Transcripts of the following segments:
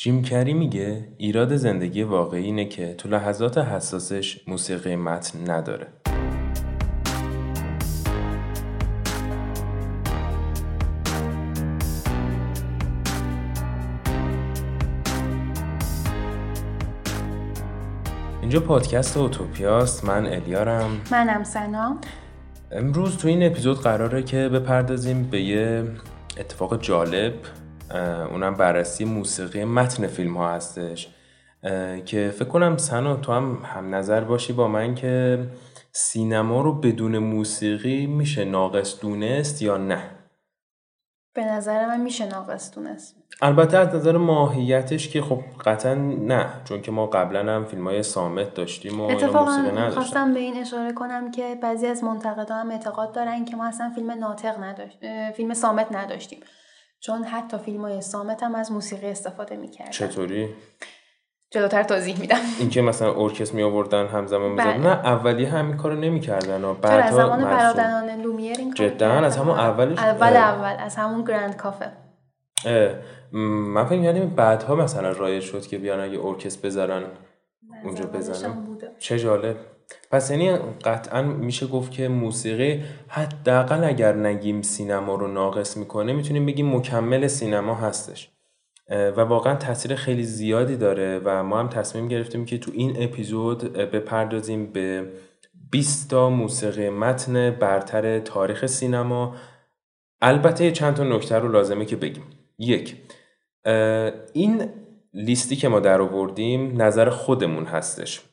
جیم کری میگه ایراد زندگی واقعی اینه که تو لحظات حساسش موسیقی متن نداره. اینجا پادکست اوتوپیاست. من الیارم. منم سنا. امروز تو این اپیزود قراره که بپردازیم به یه اتفاق جالب. اونم بررسی موسیقی متن فیلم ها هستش که فکر کنم سنا تو هم هم نظر باشی با من که سینما رو بدون موسیقی میشه ناقص دونست یا نه؟ به نظر من میشه ناقص دونست البته از نظر ماهیتش که خب قطعا نه چون که ما قبلا هم فیلم های سامت داشتیم و اتفاقا خواستم به این اشاره کنم که بعضی از منتقدان هم اعتقاد دارن که ما اصلا فیلم ناطق نداشت فیلم صامت نداشتیم. چون حتی فیلم های صامت هم از موسیقی استفاده می‌کردن. چطوری؟ جلوتر توضیح میدم. اینکه مثلا ارکستر می آوردن همزمان می‌زدن بله. نه اولی همین کارو نمی‌کردن و بعد از زمان برادران لومیر این جدا از همون اولش. اول اول. از همون گرند کافه. من فکر می‌کردم بعدها مثلا رایج شد که بیان یه ارکستر بذارن اونجا بزنن. چه جالب. پس یعنی قطعا میشه گفت که موسیقی حداقل اگر نگیم سینما رو ناقص می‌کنه می‌تونیم بگیم مکمل سینما هستش. و واقعا تاثیر خیلی زیادی داره و ما هم تصمیم گرفتیم که تو این اپیزود بپردازیم به 20 تا موسیقی متن برتر تاریخ سینما. البته چند تا نکته رو لازمه که بگیم. یک این لیستی که ما در آوردیم نظر خودمون هستش.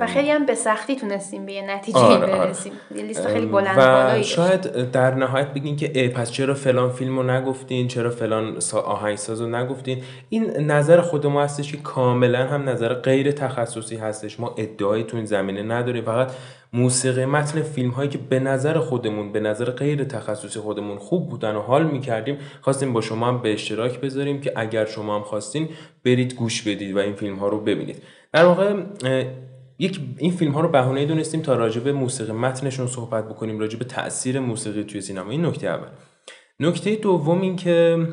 و خیلی هم به سختی تونستیم به یه نتیجه آره, آره. برسیم. آره. لیست خیلی بلند و شاید در نهایت بگین که ای پس چرا فلان فیلم رو نگفتین؟ چرا فلان آهنگساز رو نگفتین؟ این نظر خود ما هستش که کاملا هم نظر غیر تخصصی هستش. ما ادعایی تو این زمینه نداریم. فقط موسیقی متن فیلم هایی که به نظر خودمون به نظر غیر تخصصی خودمون خوب بودن و حال می‌کردیم خواستیم با شما هم به اشتراک بذاریم که اگر شما هم خواستین برید گوش بدید و این فیلم ها رو ببینید. در واقع یک این فیلم ها رو بهونه دونستیم تا راجع به موسیقی متنشون صحبت بکنیم راجع به تاثیر موسیقی توی سینما. این نکته اول. نکته دوم این که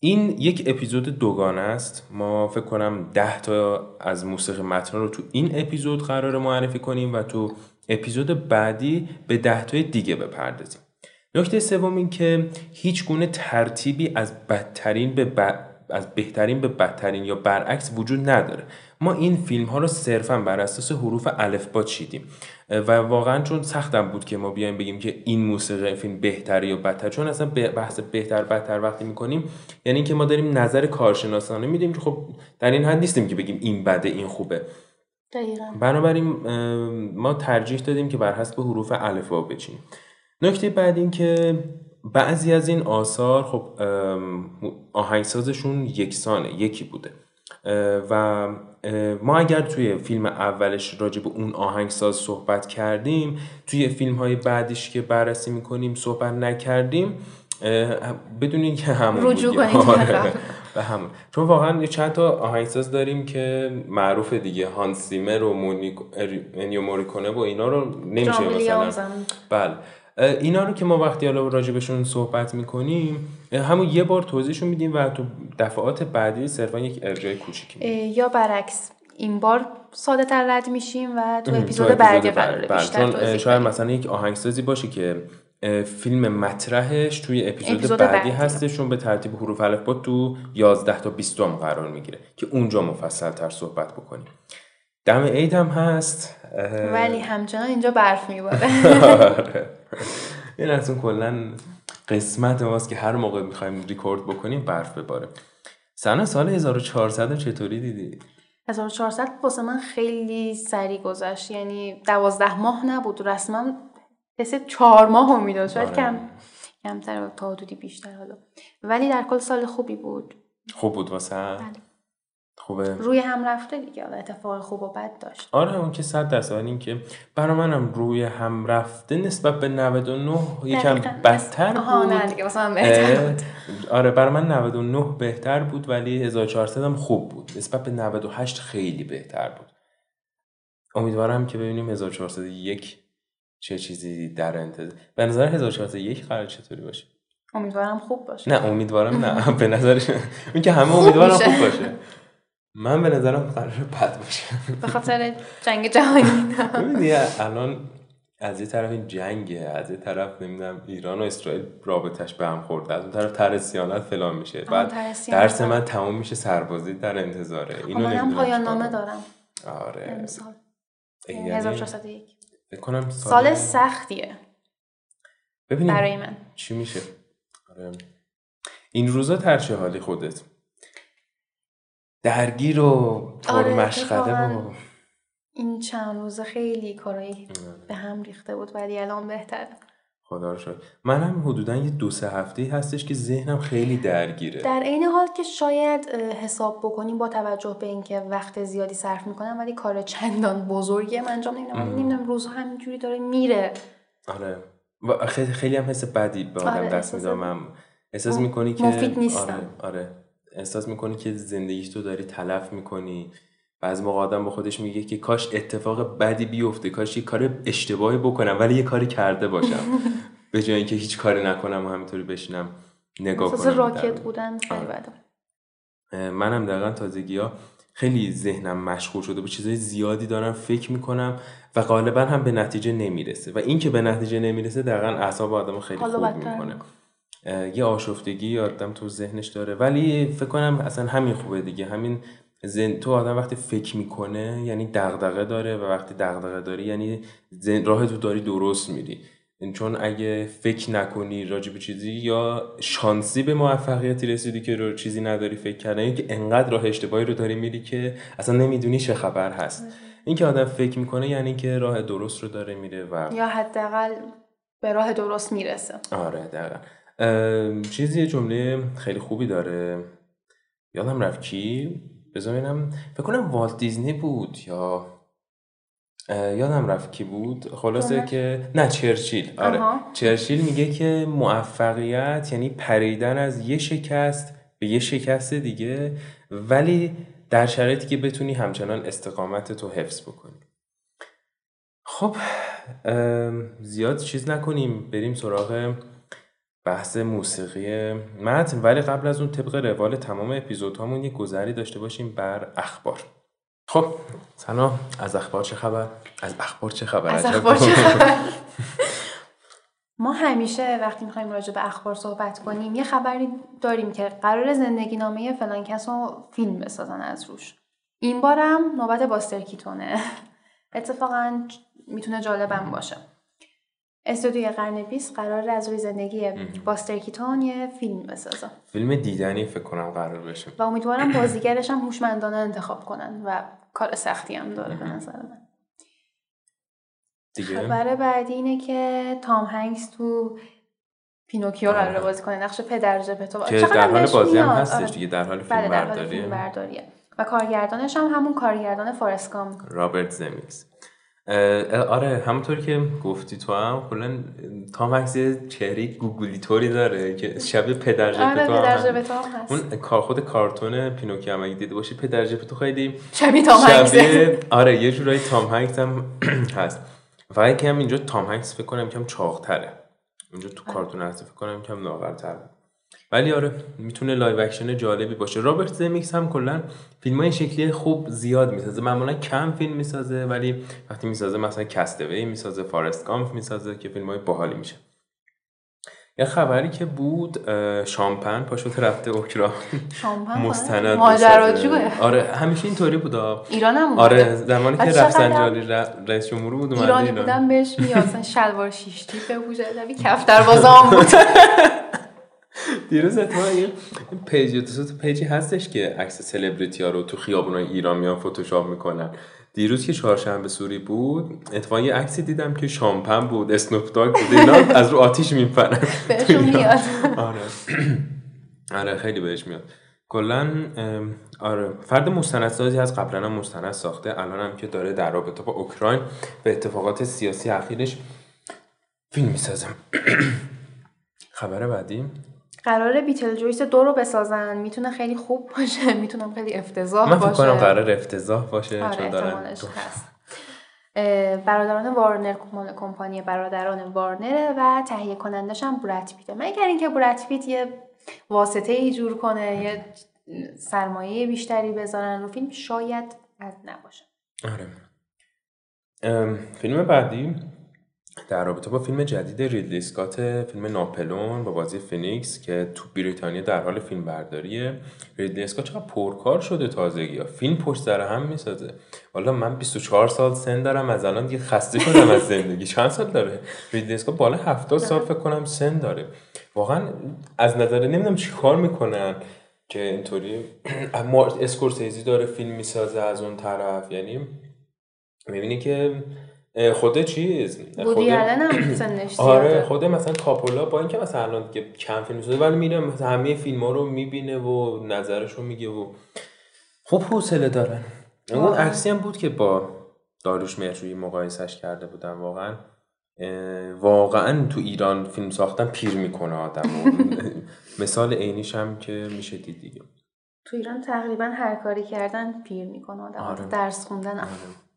این یک اپیزود دوگانه است. ما فکر کنم ده تا از موسیقی متن رو تو این اپیزود قرار معرفی کنیم و تو اپیزود بعدی به ده تای دیگه بپردازیم. نکته سوم این که هیچ گونه ترتیبی از بدترین به از بهترین به بدترین یا برعکس وجود نداره. ما این فیلم ها رو صرفا بر اساس حروف با چیدیم. و واقعا چون سختم بود که ما بیایم بگیم که این موسیقی فیلم بهتره یا بدتر چون اصلا بحث بهتر بدتر وقتی می‌کنیم یعنی اینکه ما داریم نظر کارشناسانه میدیم که خب در این حد نیستیم که بگیم این بده این خوبه. دقیقا. بنابراین ما ترجیح دادیم که بر حسب حروف الفبا بچینیم. نکته بعد این که بعضی از این آثار خب آهنگسازشون یکسانه یکی بوده. و ما اگر توی فیلم اولش راجع به اون آهنگساز صحبت کردیم توی فیلم های بعدیش که بررسی می‌کنیم صحبت نکردیم بدونین که همون رجوع کنید. آره. به همون. چون واقعا چند تا آهنگساز داریم که معروف دیگه. هانس سیمر و مونیو موریکونه و اینا رو نمیشه مثلا بله. اینا رو که ما وقتی حالا راجبشون صحبت می‌کنیم همون یه بار توضیحشون میدیم و تو دفعات بعدی صرفا یک ارجای کوچیکی یا برعکس این بار ساده تر رد میشیم و تو اپیزود بعدی قراره بله، بیشتر توضیح شاید مثلا یک آهنگسازی باشه که فیلم مطرحش توی اپیزود, اپیزود بعدی, هستشون به ترتیب حروف الفبا تو 11 تا 20 قرار می‌گیره که اونجا مفصل تر صحبت بکنیم. دم عید هم هست. ولی همچنان اینجا برف میباره. آره. این از اون کلا قسمت ماست که هر موقع می‌خوایم ریکورد بکنیم برف بباره. سنه سال 1400 چطوری دیدی؟ 1400 واسه من خیلی سریع گذشت. یعنی دوازده ماه نبود. رسما حس چهار ماه هم می‌داد. شاید آره. کم کمتر تا حدودی بیشتر حالا. ولی در کل سال خوبی بود. خوب بود واسه؟ بله. خوبه. روی هم رفته دیگه اتفاق خوب و بد داشت. آره اون که صد درصد. این که برای منم روی هم رفته نسبت به 99 یکم بدتر بود. آها نه دیگه مثلا بهتر بود. آره برای من 99 بهتر بود ولی 1400 هم خوب بود. نسبت به 98 خیلی بهتر بود. امیدوارم که ببینیم 1401 چه چیزی در انتظار. به نظر 1401 قرار چطوری باشه؟ امیدوارم خوب باشه. نه امیدوارم نه. به نظر این که همه امیدوارم خوب باشه. من به نظرم قرار بد باشه. به خاطر جنگ جهانی. ببینید الان از یه طرف این جنگه از یه طرف نمی‌دونم ایران و اسرائیل رابطش به هم خورده از اون طرف ترسیانت فلان میشه. بعد درس من تموم میشه سربازی در انتظاره. خب، اینو هم پایان نامه دارم. آره. امسال. 1401 بکنم سال, سال سختیه. ببینیم برای من. چی میشه. آره. این روزا ترچه حالی خودت؟ درگیر و آره مشغله و این چند روز خیلی کارایی به هم ریخته بود ولی الان بهتره. خدا رو شد منم حدودا یه دو سه هفته هستش که ذهنم خیلی درگیره. در عین حال که شاید حساب بکنیم با توجه به اینکه وقت زیادی صرف می‌کنم ولی کار چندان بزرگی من انجام نمیدم. نمی‌دونم روزها همینجوری داره میره. آره. خیلی خیلی هم حس بدی به آدم آره دست میدم. احساس می‌کنی که مفید نیستم. آره, آره. احساس می‌کنی که زندگیش تو داری تلف می‌کنی. بعض موقع آدم با خودش میگه که کاش اتفاق بدی بیفته کاش یه کار اشتباهی بکنم ولی یه کاری کرده باشم. به جای اینکه هیچ کاری نکنم و همینطوری بشینم نگاه کنم. راکت بودن خیلی آره. منم دقیقا تازگی ها خیلی ذهنم مشغول شده به چیزای زیادی دارم فکر می‌کنم و غالبا هم به نتیجه نمی‌رسه. و این که به نتیجه نمی‌رسه دقیقا اعصاب آدم خیلی خوب می‌کنه. یه آشفتگی آدم تو ذهنش داره. ولی فکر کنم اصلا همین خوبه دیگه. همین زن... تو آدم وقتی فکر می‌کنه یعنی دغدغه داره و وقتی دغدغه داری یعنی زن... راه تو داری درست میری. چون اگه فکر نکنی راجع به چیزی یا شانسی به موفقیتی رسیدی که رو چیزی نداری فکر کردن که انقدر راه اشتباهی رو داری میری که اصلا نمی‌دونی چه خبر هست. این که آدم فکر می‌کنه یعنی که راه درست رو داره میره و یا حداقل به راه درست می‌رسه. آره دقیقا. چیزی جمله خیلی خوبی داره. یادم رفت کی؟ بذار فکر کنم والت دیزنی بود یا یادم رفت کی بود. خلاصه که نه چرچیل. آره. چرچیل میگه که موفقیت یعنی پریدن از یه شکست به یه شکست دیگه ولی در شرایطی که بتونی همچنان استقامت تو حفظ بکنی. خب زیاد چیز نکنیم. بریم سراغ بحث موسیقی متن. ولی قبل از اون طبق روال تمام اپیزودهامون یه گذری داشته باشیم بر اخبار. خب سلام. از اخبار چه خبر؟ از اخبار چه خبر؟ از اخبار چه خبر؟ ما همیشه وقتی می‌خوایم راجع به اخبار صحبت کنیم یه خبری داریم که قرار زندگی نامه فلان کس رو فیلم بسازن از روش. این بارم نوبت باستر کیتونه. اتفاقا می‌تونه جالبم باشه. استودیوی قرن 20 قرار از روی زندگی باستر کیتون یه فیلم بسازه. فیلم دیدنی فکر کنم قرار بشه. و امیدوارم بازیگرش هم هوشمندانه انتخاب کنن و کار سختی هم داره به نظر من. دیگه؟ خبر بعدی اینه که تام هنگس تو پینوکیو قرار بازی کنه. نقش پدر جپتو. که در حال بازی هم هستش آره. دیگه در حال فیلم بله، برداریه. برداریه. و کارگردانش هم همون کارگردان فارست گامپ رابرت زمیکس. آره همونطوری که گفتی تو هم کلا تام هنکس چهره گوگولی طوری داره که شبیه پدر جپتو آره پدر جپتو هست. اون خود کارتون پینوکیو هم اگه دیده باشی پدر جپتو خیلی شبیه تام آره یه جورایی تام هنکس هم هست. فقط که هم اینجا تام هنکس فکر کنم کم چاقتره. اینجا تو کارتون هست فکر کنم کم لاغرتر ولی آره می‌تونه live action جالبی باشه. رابرت زمیکس هم کلا فیلم های شکلی خوب زیاد می‌سازه. معمولا کم فیلم می‌سازه ولی وقتی می‌سازه مثلا Cast Away می‌سازه فارست گامپ می‌سازه که فیلم های باحالی میشه. یه خبری که بود شان پن پاشده رفته اوکراین شان پن مستند ماجراجوه. آره همیشه اینطوری بود. ایران هم آره زمانی که رفسنجانی رئیس جمهور بود اومد ایرانی بودم بهش میاد شلوار شیش جیبه بوده کفتر بازام بود. دیروز اتفاقا این page تو page ی هستش که عکس سلبریتی ها رو تو خیابونای ایران میان فتوشاپ می‌کنن. دیروز که چهارشنبه سوری بود اتفاقا یه عکسی دیدم که شان پن بود اسنوپ داگ بود اینا از رو آتیش میپرن. بهشون میاد. آره. آره خیلی بهش میاد. کلا آره. فرد مستندسازی از قبلا هم مستند ساخته. الان هم که داره در رابطه با اوکراین به اتفاقات سیاسی اخیرش فیلم می‌سازم خبر بعدی. قرار بیتل جویس دو رو بسازن. می‌تونه خیلی خوب باشه. می‌تونم خیلی افتضاح باشه من فکر کنم قرار افتضاح باشه. آره چون دارن هست. برادران وارنر کمپانی برادران وارنره و تهیه کنندش هم برد پیته مگر اینکه برد پیت یه واسطه ای جور کنه یه سرمایه بیشتری بذارن رو فیلم شاید از نباشه. آره. فیلم بعدی؟ در رابطه با فیلم جدید ریدلی اسکات فیلم ناپلئون با بازی فینیکس که تو بریتانیا در حال فیلم برداریه ریدلی اسکات چقدر پرکار شده تازگی ها. فیلم پشت سر هم می‌سازه. حالا من 24 سال سن دارم از الان دیگه خسته شدم از زندگی. چند سال داره؟ ریدلی اسکات بالا 70 سال فکر کنم سن داره. واقعا از نظر نمی‌دونم چی کار می‌کنن که اینطوری اسکورسیزی داره فیلم می‌سازه از اون طرف. یعنی می‌بینی که خود چیز؟ بودی هم سنش آره خود مثلا کاپولا با اینکه مثلا الان دیگه کم فیلم سازه ولی میره مثلا همه فیلم ها رو می‌بینه و نظرش رو میگه و خوب حوصله دارن اون عکسی هم بود که با داروش مهرجویی مقایسش کرده بودن واقعا. واقعا تو ایران فیلم ساختن پیر می‌کنه آدم مثال عینیش هم که میشه دید دیگه. تو ایران تقریبا هر کاری کردن پیر می‌کنه آدم. آره. درس خوندن آره.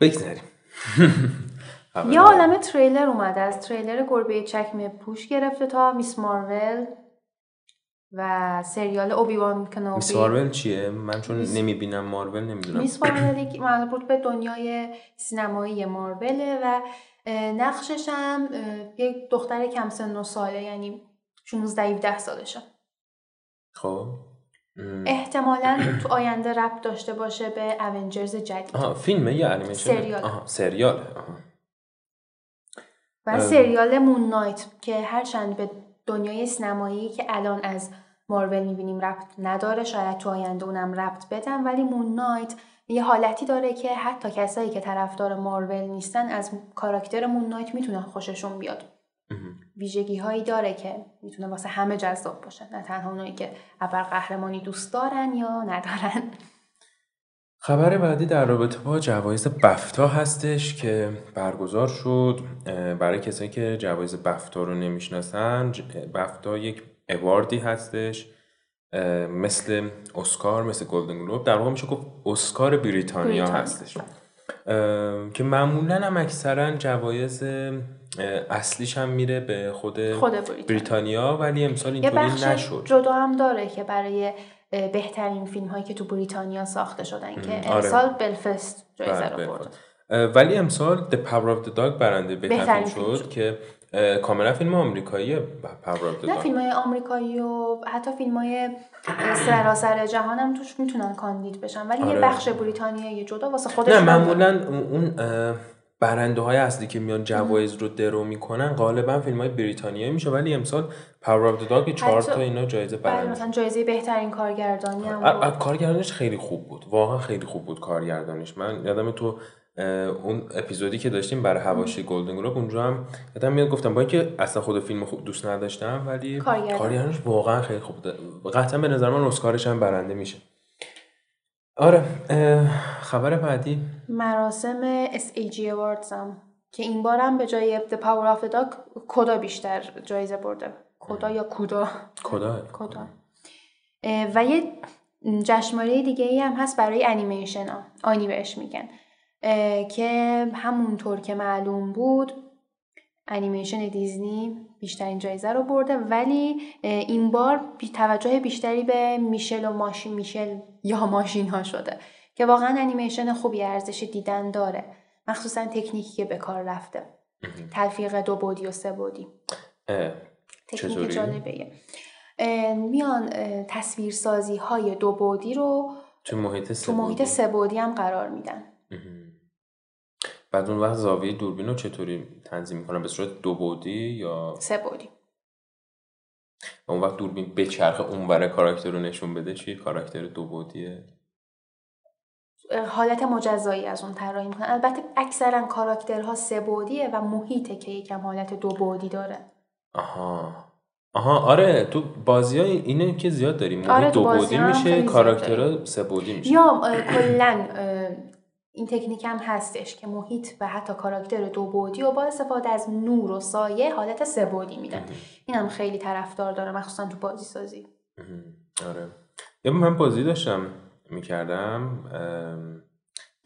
بگذاریم. یه عالم تریلر اومده از تریلر گربه چکمه پوش گرفته تا میس مارول و سریال اوبی وان کنوبی. میس مارول چیه؟ من چون میس... نمی‌بینم مارول نمی‌دونم. میس مارول مربوط به دنیای سینمایی مارول و نقشش هم یک دختر کم سن و ساله یعنی 16 17 سالشه. خب. احتمالا تو آینده رب داشته باشه به اونجرز جدید. آها فیلمه یا انیمیشن سریال. آها سریال آها. و سریال مون نایت که هرچند به دنیای سینمایی که الان از مارول می‌بینیم ربط نداره شاید تو آینده اونم ربط بدن ولی مون نایت یه حالتی داره که حتی کسایی که طرفدار مارول نیستن از کاراکتر مون نایت می‌تونن خوششون بیاد. ویژگی هایی داره که می‌تونه واسه همه جذاب باشه. نه تنها اونایی که ابر قهرمانی دوست دارن یا ندارن. خبر بعدی در رابطه با جوایز بفتا هستش که برگزار شد برای کسایی که جوایز بفتا رو نمی‌شناسن. بفتا یک اواردی هستش مثل اسکار مثل گلدن گلوب. در واقع میشه گفت اسکار بریتانیا, هستش. که معمولا هم اکثرا جوایز اصلیش هم میره به خود, خود بریتانیا. ولی امسال اینطوری نشد. جدا هم داره که برای بهترین فیلم هایی که تو بریتانیا ساخته شدن که آره. امسال بلفست جایزه رو بله، برد. ولی امسال The Power of the Dog برنده بهترین شد, شد. که کاملا فیلم آمریکایی Power نه فیلم های آمریکایی و حتی فیلم های سراسر جهان هم توش می‌تونن کاندید بشن. ولی آره. یه بخش بریتانیایی جدا واسه خودش نه معمولا اون برنده های اصلی که میان جوایز رو درو می‌کنن غالبا فیلم های بریتانیایی میشه. ولی امسال Power of Dog چهار تا اینا جایزه برنده مثلا جایزه بهترین کارگردانی هم کارگردانش خیلی خوب بود. واقعا خیلی خوب بود کارگردانش. من یادم تو اون اپیزودی که داشتیم برای هواشی گلدن گلوب اونجا هم یادم میاد گفتم با اینکه اصلا خود فیلم خوب دوست نداشتم ولی کارگردانش واقعا خیلی خوب بوده قطعا به نظر من اسکارش هم برنده میشه. آره خبر بعدی. مراسم SAG Awards هم که این بارم به جای The Power of the Dog کدا بیشتر جایزه برده. کدا یا کودا کدا؟ کدا. و یه جشنواره دیگه ای هم هست برای انیمیشن ها آنی بهش میگن. که همونطور که معلوم بود انیمیشن دیزنی بیشترین جایزه رو برده. ولی این بار توجه بیشتری به میشل و ماشین میشل یا ماشین ها شده که واقعا انیمیشن خوبی ارزش دیدن داره. مخصوصا تکنیکی که به کار رفته. تلفیق دو بودی و سه بودی. تکنیک جالبه. میان تصویرسازی های دو بودی رو تو محیط سه, تو محیط سه بودی هم قرار میدن. بعد اون وقت زاویه دوربین رو چطوری تنظیم می‌کنن؟ به صورت دو بودی یا؟ سه بودی. اون وقت دوربین به چرخ اون برای کاراکتر رو نشون بده چی؟ کاراکتر دو بودیه. حالت مجزایی از اون طراحی می‌کنن البته اکثرا کاراکترها سه بودیه و محیطه که یکم حالت دو بودی داره. آها. آها آره تو بازی های اینه که زیاد داریم آره دو بودی میشه کاراکترها سه بودی میشه. یا کلا این تکنیک هم هستش که محیط و حتی کاراکتر دو بودی و با استفاده از نور و سایه حالت سه بودی میدن این هم خیلی طرفدار داره مخصوصا تو بازی سازی آره. من بازی داشتم می‌کردم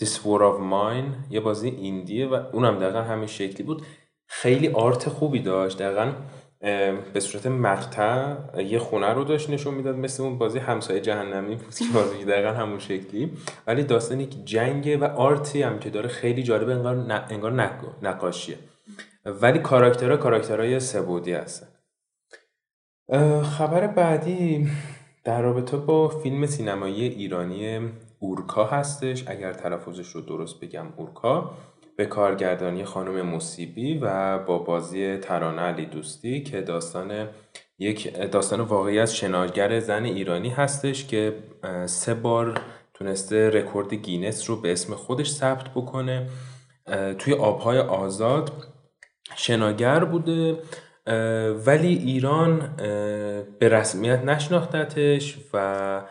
This War of Mine. یه بازی ایندیه و اونم دقیقا همین شکلی بود. خیلی آرت خوبی داشت. دقیقا به صورت مقطع یه خونه رو داشت نشون می‌داد مثل اون بازی همسایه جهنمی بود که بازی دقیقا همون شکلی. ولی داستانی که جنگه و آرتی هم که داره خیلی جالبه انگار, انگار نقاشیه. ولی کاراکترها کاراکترهای سبودی هستن. خبر بعدی در رابطه با فیلم سینمایی ایرانی اورکا هستش. اگر تلفظش رو درست بگم اورکا. به کارگردانی خانم مصیبی و با بازی ترانه علیدوستی که داستان یک داستان واقعی از شناگر زن ایرانی هستش که سه بار تونسته رکورد گینس رو به اسم خودش ثبت بکنه. توی آبهای آزاد شناگر بوده ولی ایران به رسمیت نشناختتش و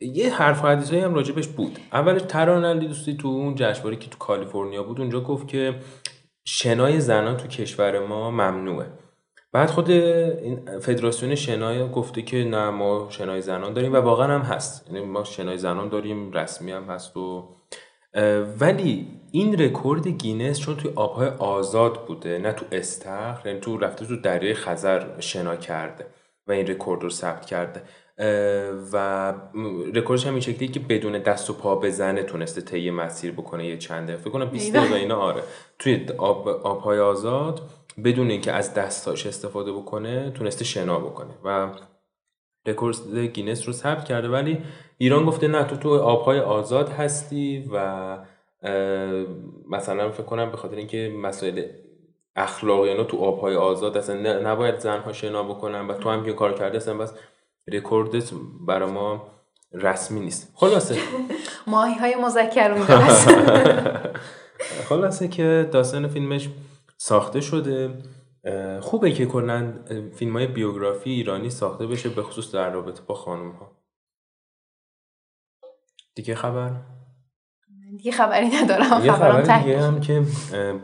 یه حرف و حدیثایی هم راجبش بود. اولش تران علی دوستی تو اون جشنواره که تو کالیفرنیا بود اونجا گفت که شنای زنان تو کشور ما ممنوعه. بعد خود این فدراسیون شنای گفته که نه ما شنای زنان داریم و واقعا هم هست. یعنی ما شنای زنان داریم رسمی هم هست و ولی این رکورد گینس چون توی آبهای آزاد بوده نه تو استخر یعنی تو رفته تو دریای خزر شنا کرده و این رکورد رو ثبت کرده. و رکوردش هم این شکلی که بدون دست و پا بزنه تونسته طی مسیر بکنه یه چنده فکر کنم 20 دقیقه اینا آره. توی آب آبهای آزاد بدون اینکه از دستاش استفاده بکنه تونسته شنا بکنه. و رکورد گینس رو ثبت کرده ولی ایران گفته نه تو تو آبهای آزاد هستی و مثلا فکر کنم به خاطر اینکه مسائل اخلاقی تو آبهای آزاد اصلا نباید زنها شنا بکنن و تو هم که کار کرده اصلا بس رکوردت برای ما رسمی نیست. خلاصه. ماهی های مذکر خلاصه که داستان فیلمش ساخته شده. خوبه که کلا فیلم های بیوگرافی ایرانی ساخته بشه به خصوص در رابطه با خانم ها دیگه خبر؟ دیگه خبری ندارم یه خبر دیگه هم که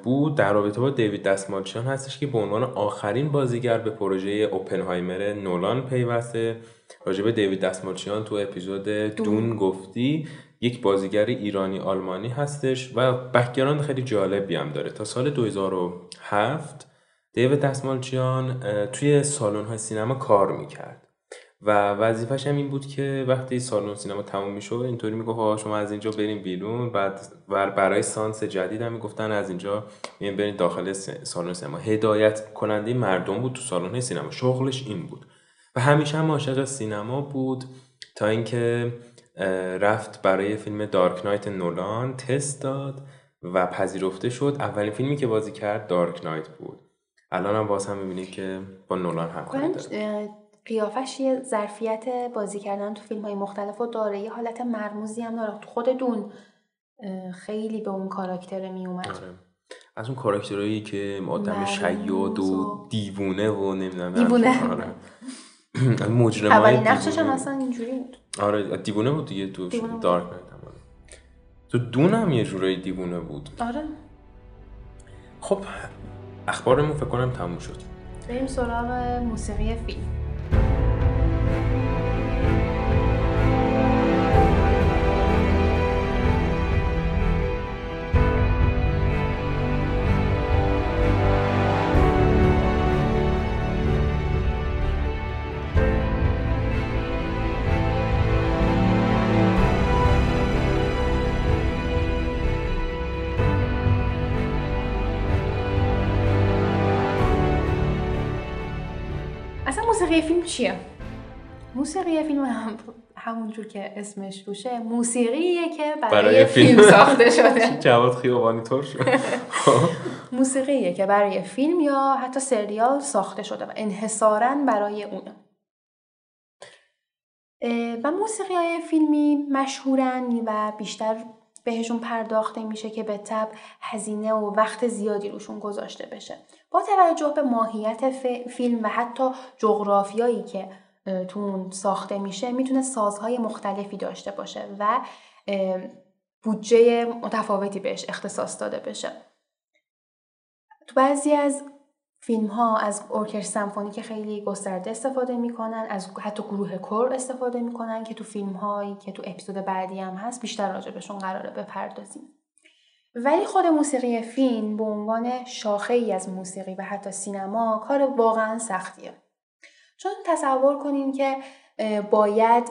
بود در رابطه با دیوید دستمالچیان هستش که به عنوان آخرین بازیگر به پروژه اوپنهایمر نولان پیوسته. راجب دیوید دستمالچیان تو اپیزود Dune, Dune گفتیم یک بازیگر ایرانی آلمانی هستش و background خیلی جالبی هم داره. تا سال 2007 دیوید دستمالچیان توی سالن های سینما کار می‌کرد. و وظیفش هم این بود که وقتی سالن سینما تموم می‌شد اینطوری می‌گفت شما از اینجا بریم بیرون. بعد برای سانس جدید هم می‌گفتن از اینجا میگن بریم داخل سالن سینما. هدایت کننده مردم بود تو سالن سینما. شغلش این بود. و همیشه هم عاشق سینما بود تا اینکه رفت برای فیلم دارک نایت نولان تست داد و پذیرفته شد. اولین فیلمی که بازی کرد دارک نایت بود. الان هم باز هم می‌بینید که با نولان هم داره. قیافش یه ظرفیت بازی کردن تو فیلم های مختلف و داره. یه حالت مرموزی هم داره. خود دون خیلی به اون کاراکتر می اومد آره. از اون کاراکترهایی که آدم شیاد و دیوونه و نمی‌دونم دیوونه. آره. مجرم اولی نقشش هم اصلا اینجوری بود. آره دیوونه بود دیگه. تو دارک نایت تو دون هم یه جورایی دیوونه بود. آره. خب اخبارمون فکر کنم تموم شد. بریم سراغ موسیقی فیلم. موسیقی فیلم چیه؟ موسیقی فیلم هم همونجور که اسمش روشه موسیقیه که برای, برای فیلم ساخته شده. جواد خیابانی طور شد. موسیقیه که برای فیلم یا حتی سریال ساخته شده و انحصارا برای اونه. و موسیقی های فیلمی مشهورن و بیشتر بهشون پرداخته میشه که به تب هزینه و وقت زیادی روشون گذاشته بشه. با توجه به ماهیت فیلم و حتی جغرافیایی که تو ساخته میشه می‌تونه سازهای مختلفی داشته باشه و بودجه متفاوتی بهش اختصاص داده بشه. تو بعضی از فیلم ها از ارکستر که خیلی گسترده استفاده می‌کنن از حتی گروه کور استفاده می‌کنن که تو فیلم هایی که تو اپیزود بعدی هم هست بیشتر راجبشون قراره بپردازیم. ولی خود موسیقی فیلم به عنوان شاخه ای از موسیقی و حتی سینما کار واقعا سختیه. چون تصور کنیم که باید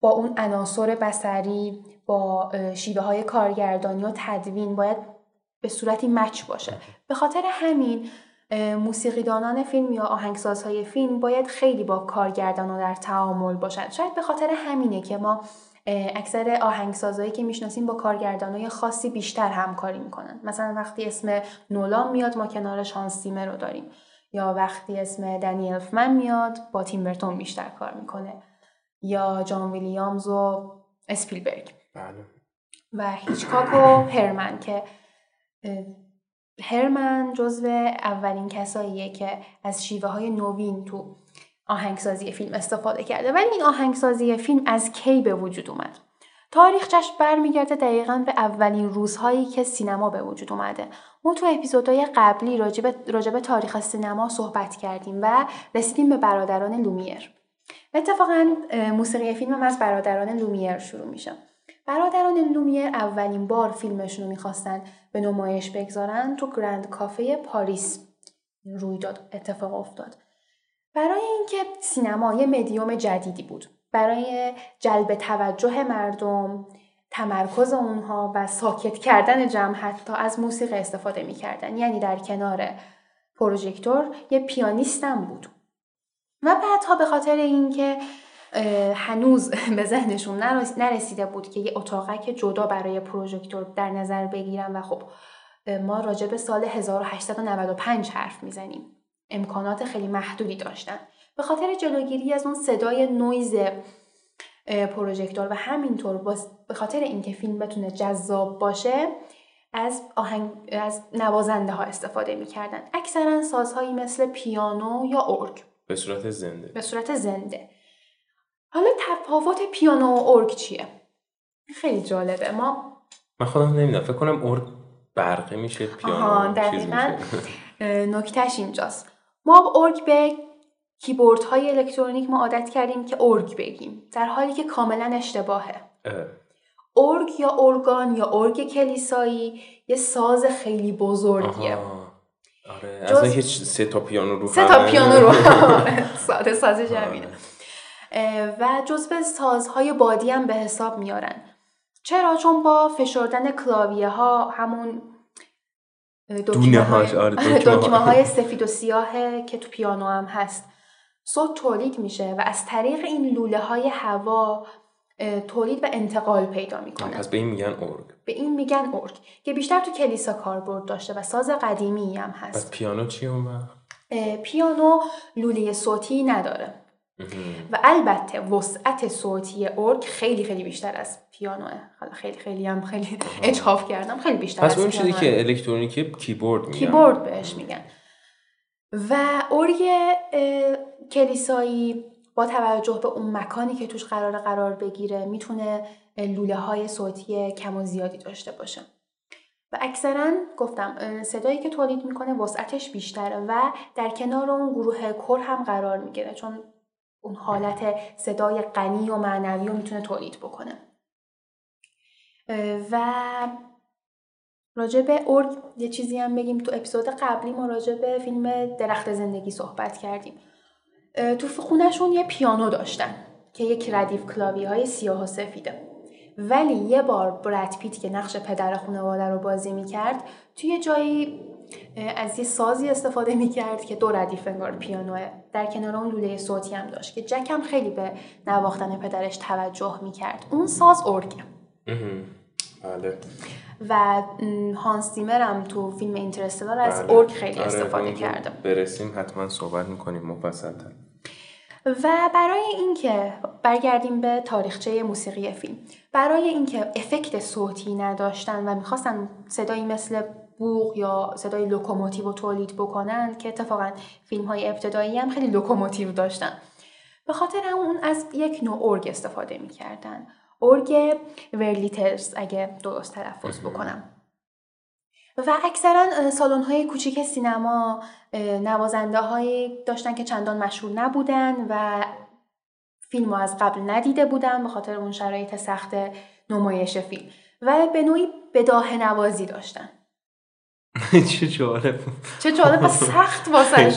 با اون عناصر بسری با شیوه های کارگردانی و تدوین باید به صورتی مچ باشه. به خاطر همین موسیقیدانان فیلم یا آهنگسازهای فیلم باید خیلی با کارگردان در تعامل باشند شاید به خاطر همینه که ما اکثر آهنگسازهایی که می‌شناسیم با کارگردانای خاصی بیشتر همکاری می‌کنن. مثلا وقتی اسم نولان میاد ما کنارش هانس سیمر رو داریم. یا وقتی اسم دنی الفمن میاد با تیمبرتون بیشتر کار می‌کنه. یا جان ویلیامز و اسپیلبرگ. بله. و هیچکاک و هرمن که هرمن جزو اولین کساییه که از شیوه های نوین تو آهنگسازی فیلم استفاده کرده. ولی این آهنگسازی فیلم از کی به وجود اومد؟ تاریخچش برمیگرده دقیقا به اولین روزهایی که سینما به وجود اومده. ما تو اپیزودهای قبلی راجب, تاریخ سینما صحبت کردیم و رسیدیم به برادران لومیر. اتفاقا موسیقی فیلم هم از برادران لومیر شروع میشه. برادران لومیر اولین بار فیلمشون رو می‌خواستن به نمایش بگذارن تو گرند کافه پاریس. روی داد اتفاق افتاد. برای اینکه سینما یه مدیوم جدیدی بود. برای جلب توجه مردم تمرکز اونها و ساکت کردن جمع حتی از موسیقی استفاده می‌کردن. یعنی در کنار پروژکتور یه پیانیستم بود. و بعدها به خاطر اینکه هنوز به ذهنشون نرسیده بود که یه اتاقک جدا برای پروژکتور در نظر بگیرن و خب ما راجع به سال 1895 حرف می‌زنیم. امکانات خیلی محدودی داشتن. به خاطر جلوگیری از اون صدای نویز پروژکتور و همینطور به خاطر اینکه فیلم بتونه جذاب باشه از آهنگ از نوازنده ها استفاده می‌کردن. اکثرا سازهایی مثل پیانو یا ارگ. به صورت زنده. به صورت زنده. حالا تفاوت پیانو و ارگ چیه؟ خیلی جالبه. ما من خودم نمی‌دونم. فکر کنم ارگ برقی میشه پیانو دقیقا. نکتهش اینجاست. ما ارگ به کیبورد های الکترونیک ما عادت کردیم که ارگ بگیم در حالی که کاملا اشتباهه. ارگ یا ارگان یا ارگ کلیسایی یه ساز خیلی بزرگیه. آره جز... از هیچ سه تا پیانو رو سه تا پیانو رو. ساده سازش همینه و جزو سازهای بادی هم به حساب میارن. چرا؟ چون با فشردن کلاویه ها همون دکمه های, آره های سفید و سیاه که تو پیانو هم هست. صوت تولید میشه و از طریق این لوله های هوا تولید و انتقال پیدا می‌کنه. پس به این میگن ارگ. به این میگن ارگ که بیشتر تو کلیسا کاربرد داشته و ساز قدیمی هم هست. پس پیانو چی اون پیانو لوله صوتی نداره. و البته وسعت صوتی ارگ خیلی خیلی بیشتر از پیانوه. حالا خیلی خیلی هم خیلی اجحاف کردم خیلی بیشتر پس اون چیزی که الکترونیکی کیبورد میگن. کیبورد بهش میگن. و ارگ کلیسایی با توجه به اون مکانی که توش قرار قرار بگیره می‌تونه لوله های صوتی کم و زیادی داشته باشه. و اکثرا گفتم صدایی که تولید می‌کنه وسعتش بیشتره و در کنار اون گروه کر هم قرار می‌گیره چون اون حالت صدای غنی و معنوی رو می‌تونه تولید بکنه. و راجع به ارگ یه چیزی هم بگیم. تو اپیزود قبلی ما راجع به فیلم درخت زندگی صحبت کردیم. تو خونهشون یه پیانو داشتن که یک ردیف کلاوی های سیاه و سفیده. ولی یه بار برد پیت که نقش پدر خانواده رو بازی می‌کرد توی جایی از یه سازی استفاده می‌کرد که دو ردیف انگار پیانوه در کنار اون لوله صوتی هم داشت که جک هم خیلی به نواختن پدرش توجه می‌کرد. اون ساز ارگه بله. و هانس دیمر هم تو فیلم اینترستلار از بله. ارگ خیلی آره، استفاده کرده برسیم حتما صحبت می‌کنیم مفصلتر. و برای اینکه برگردیم به تاریخچه موسیقی فیلم برای اینکه effect صوتی نداشتن و می‌خواستن صدایی مثل بوق یا صدای لوکوموتیو رو تولید بکنن که اتفاقا فیلم های ابتدایی هم خیلی لوکوموتیو داشتن. به خاطر اون از یک نوع ارگ استفاده می‌کردن. ارگ وورلیتزر اگه درست تلفظ بکنم. و اکثرا سالن های کوچیک سینما نوازنده هایی داشتن که چندان مشهور نبودن و فیلم از قبل ندیده بودن به خاطر اون شرایط سخت نمایش فیلم. و به نوعی بداه نوازی داشتن. چه جالب چه جالب سخت واسه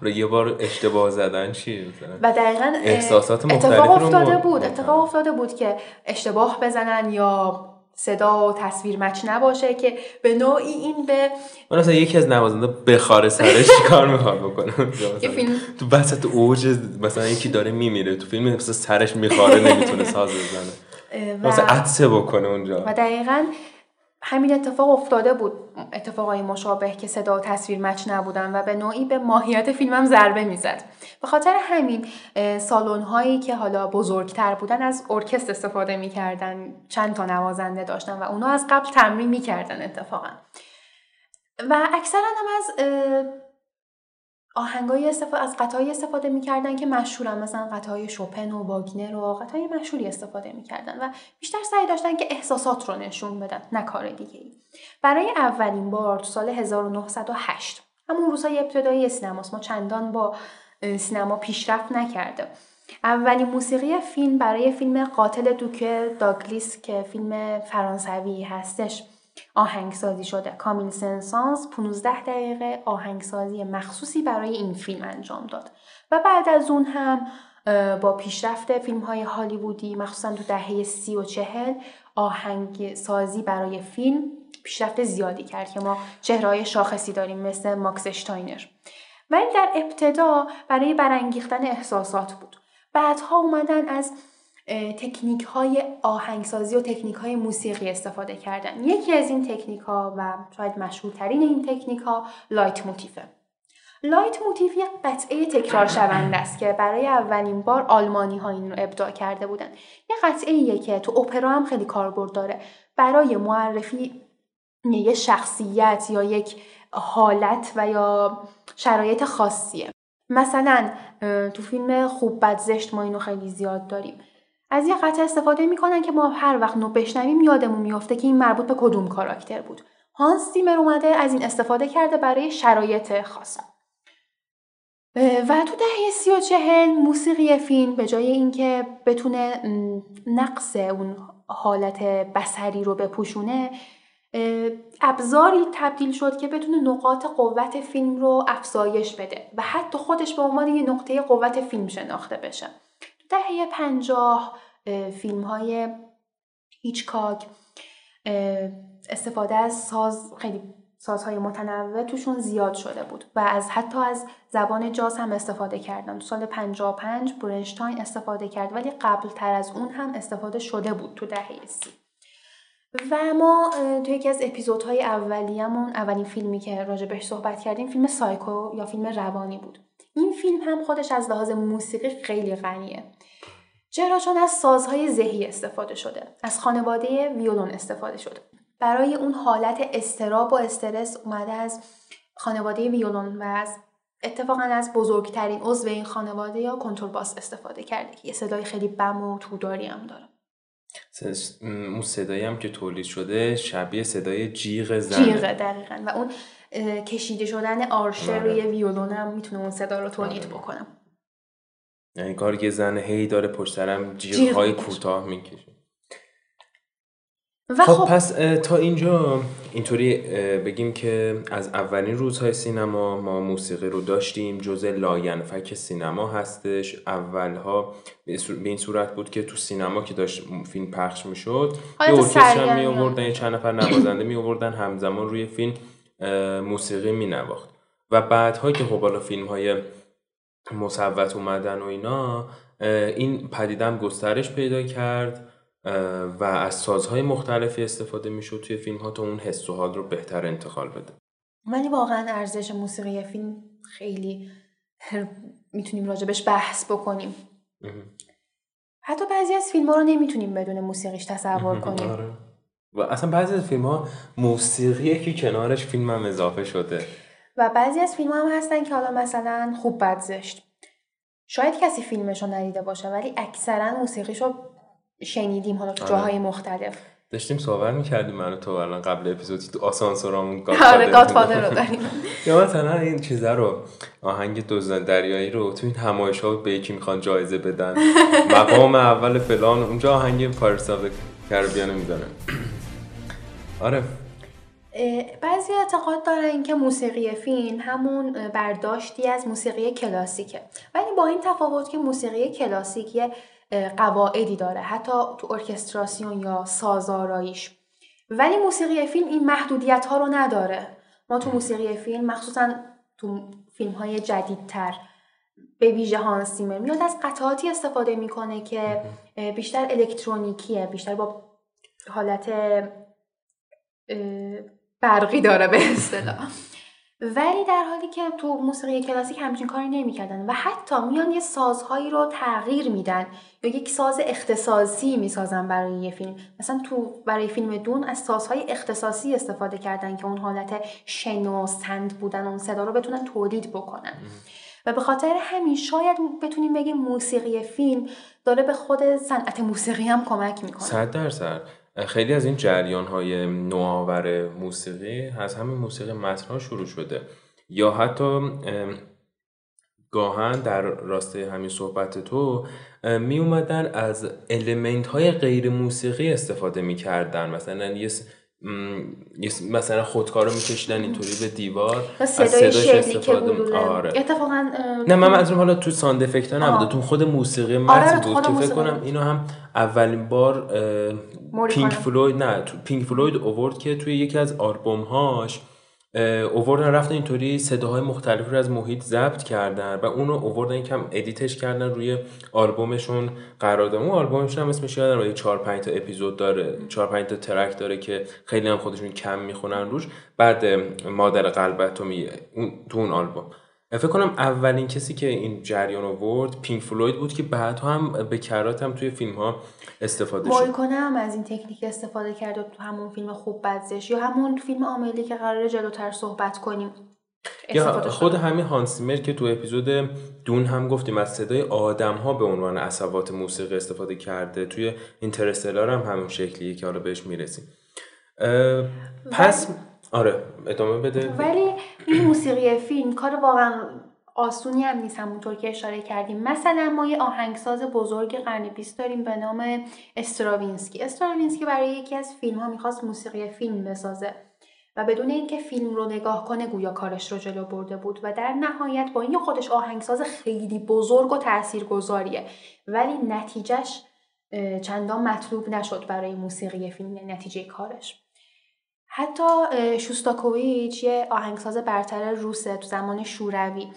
رو یه بار اشتباه زدن چی؟ و دقیقا احساسات اتفاق افتاده بود اتفاق افتاده بود که اشتباه بزنن یا صدا و تصویر مچ نباشه که به نوعی این به من اصلا یکی از نوازنده بخاره سرش کار می‌خواد بکنه؟ فیلم. تو وسط اوج مثلا یکی داره میمیره. تو فیلم مثلا سرش میخاره نمی‌تونه ساز بزنه. مثلا عدسه بکنه اونجا. و دقیقا همین اتفاق افتاده بود. اتفاقای مشابه که صدا و تصویر مچ نبودن و به نوعی به ماهیت فیلمم ضربه می‌زد. به خاطر همین سالن هایی که حالا بزرگتر بودن از ارکست استفاده می‌کردن. چند تا نوازنده داشتن و اونا از قبل تمرین می‌کردن اتفاقا. و اکثرا هم از آهنگای استفاده از قطعای استفاده می‌کردن که مشهورن. مثلا قطعای شوپن و واگنر و قطعای مشهوری استفاده می‌کردن و بیشتر سعی داشتن که احساسات رو نشون بدن نه کار دیگه ای برای اولین بار تو سال 1908 همون روزهای ابتدایی سینماست. ما چندان با سینما پیشرفت نکرده اولین موسیقی فیلم برای فیلم قاتل دوک داگلیس که فیلم فرانسوی هستش آهنگسازی شده. کامیل سنسانس 15 دقیقه آهنگسازی مخصوصی برای این فیلم انجام داد. و بعد از اون هم با پیشرفت فیلم های هالیوودی مخصوصا تو دهه سی و چهل آهنگ سازی برای فیلم پیشرفت زیادی کرد که ما چهرهای شاخصی داریم مثل ماکس اشتاینر ولی در ابتدا برای برانگیختن احساسات بود. بعدها اومدن از تکنیک های آهنگسازی و تکنیک های موسیقی استفاده کردن. یکی از این تکنیک ها و شاید مشهورترین این تکنیک ها لایت موتیفه لایت موتیف یک قطعه تکرار شونده است که برای اولین بار آلمانی ها این رو ابداع کرده بودن. یه قطعه که تو اپرا هم خیلی کاربرد داره. برای معرفی یه شخصیت یا یک حالت و یا شرایط خاصیه. مثلا تو فیلم خوب بد زشت ما اینو خیلی زیاد داریم. از یه قطعه استفاده می‌کنن که ما هر وقت نو بشنویم یادمون میافته که این مربوط به کدوم کاراکتر بود. هانس تیمر اومده از این استفاده کرده برای شرایط خاص و تو دهه سی و چهل موسیقی فیلم به جای اینکه بتونه نقص اون حالت بسری رو بپوشونه ابزاری تبدیل شد که بتونه نقاط قوت فیلم رو افزایش بده و حتی خودش به عنوان یه نقطه قوت فیلم شناخته بشه. دهه پنجاه فیلم های هیچکاک استفاده از ساز خیلی سازهای متنوع توشون زیاد شده بود و از حتی از زبان جاز هم استفاده کردن. تو سال 55 برنشتاین استفاده کرد ولی قبل تر از اون هم استفاده شده بود تو دهه سی. و ما تو یکی از اپیزودهای اولیه‌مون اولین فیلمی که راجع بهش صحبت کردیم فیلم سایکو یا فیلم روانی بود. این فیلم هم خودش از لحاظ موسیقی خیلی غنیه. چرا چون از سازهای ذهی استفاده شده از خانواده ویولون استفاده شده. برای اون حالت استراب و استرس اومده از خانواده ویولون و از اتفاقا از بزرگترین عضو این خانواده یا کنترباس استفاده کرده که یه صدای خیلی بم و توداری هم داره. اون صدایی هم که تولید شده شبیه صدای جیغ زنه جیغ دقیقا. و اون کشیده شدن آرشه بله. روی ویولون هم می‌تونه اون صدا رو تولید بله. بکنه یعنی کاری که زن هی داره پشت سر هم کوتاه می‌کشه خب, خب پس تا اینجا اینطوری بگیم که از اولین روزهای سینما ما موسیقی رو داشتیم جزء لاینفک سینما هستش اولها به این صورت بود که تو سینما که داشت فیلم پخش می‌شد یه ارکستر می آوردن یه چند نفر نوازنده می آوردن همزمان روی فیلم موسیقی می نواخت و بعدها که خب حالا فیلم های مصوت اومدن و اینا این پدیدم گسترش پیدا کرد و از سازهای مختلفی استفاده می‌شد توی فیلم ها تا اون حس و حال رو بهتر انتقال بده. ولی واقعا ارزش موسیقی فیلم خیلی می‌تونیم راجبش بحث بکنیم. حتی بعضی از فیلم ها رو نمی‌تونیم بدون موسیقیش تصور کنیم. آره. و اصلا بعضی از فیلم ها موسیقی که کنارش فیلم هم اضافه شده. و بعضی از فیلم هم هستن که حالا مثلا خوب بد زشت. شاید کسی فیلمش رو ندیده باشه ولی اکثرا موسیقیش رو شنیدیم حالا تو آره. جاهای مختلف. داشتیم صحبت می‌کردیم من تو الان قبل اپیزودی تو آسانسورامون آره گادفادر رو داریم. یا مثلا این چیزا رو آهنگ دوزن دریایی رو تو این همایش ها به یکی می‌خوان جایزه بدن. مقام اول فلان اونجا آهنگ پارس آف کربیانه میدانه آره. بعضی اعتقاد دارن که موسیقی فیلم همون برداشتی از موسیقی کلاسیکه. ولی با این تفاوت که موسیقی کلاسیک یه قواعدی داره حتی تو ارکستراسیون یا سازاراییش. ولی موسیقی فیلم این محدودیت ها رو نداره. ما تو موسیقی فیلم مخصوصا تو فیلم های جدیدتر به ویژه هانس میاد از قطعاتی استفاده می‌کنه که بیشتر الکترونیکیه بیشتر با حالت برقی داره به اصطلاح. ولی در حالی که تو موسیقی کلاسیک همچین کاری نمی‌کردن و حتی میان یه سازهایی رو تغییر میدن یا یک ساز اختصاصی می‌سازن برای یه فیلم. مثلا تو برای فیلم دون از سازهای اختصاصی استفاده کردن که اون حالت شن و سند بودن اون صدا رو بتونن تولید بکنن. و به خاطر همین شاید بتونیم بگیم موسیقی فیلم داره به خود صنعت موسیقی هم کمک می‌کنه. صد درصد. خیلی از این جریان های نوآور موسیقی از همین موسیقی متن شروع شده. یا حتی گاهن در راسته همین صحبت تو می اومدن از المنت های غیر موسیقی استفاده می‌کردن. مثلا یه مثلا خودکار رو میکشیدن اینطوری به دیوار از صدای استفاده آره. اتفاقا نه من منظورم حالا تو sound effect نبوده. تو خود موسیقی متن آره بود که فکر کنم اینو هم اولین بار پینک فلوید نه تو پینک فلوید اوورد که توی یکی از آلبوم هاش اووردن رفتن اینطوری صداهای مختلفی رو از محیط ضبط کردن و اونو اووردن یکم edit ش کردن روی آلبومشون قرار دادن. اون آلبومشون هم اسمش یادم یه 4 5 تا اپیزود داره 4 5 تا track داره که خیلی هم خودشون کم می‌خونن روش. بعد مادر قلبت می اون تو اون آلبوم. فکر کنم اولین کسی که این جریان آورد پینک فلوید بود که بعد هم به کرات هم توی فیلم ها استفاده شد. هم از این تکنیک استفاده کرد و تو همون فیلم خوب بدزش یا همون فیلم عاملی که قراره جلوتر صحبت کنیم یا خود همین هانسیمر که تو اپیزود دون هم گفتیم از صدای آدم ها به عنوان اصوات موسیقی استفاده کرده توی اینترستلار هم همون شکلیه که حالا بهش می‌رسیم. پس آره ادامه بده. ولی این موسیقی فیلم کار واقعا آسونی هم نیست همونطور که اشاره کردیم. مثلا ما یه آهنگساز بزرگ قرن بیست داریم به نام استراوینسکی. استراوینسکی برای یکی از فیلم ها می‌خواست موسیقی فیلم بسازه و بدون اینکه فیلم رو نگاه کنه گویا کارش رو جلو برده بود و در نهایت با این خودش آهنگساز خیلی بزرگ و تاثیرگذاریه ولی نتیجهش چندان مطلوب نشد برای موسیقی فیلم یعنی نتیجه کارش. حتی شوستاکوویچ یه آهنگساز برتر روسه تو زمان شوروی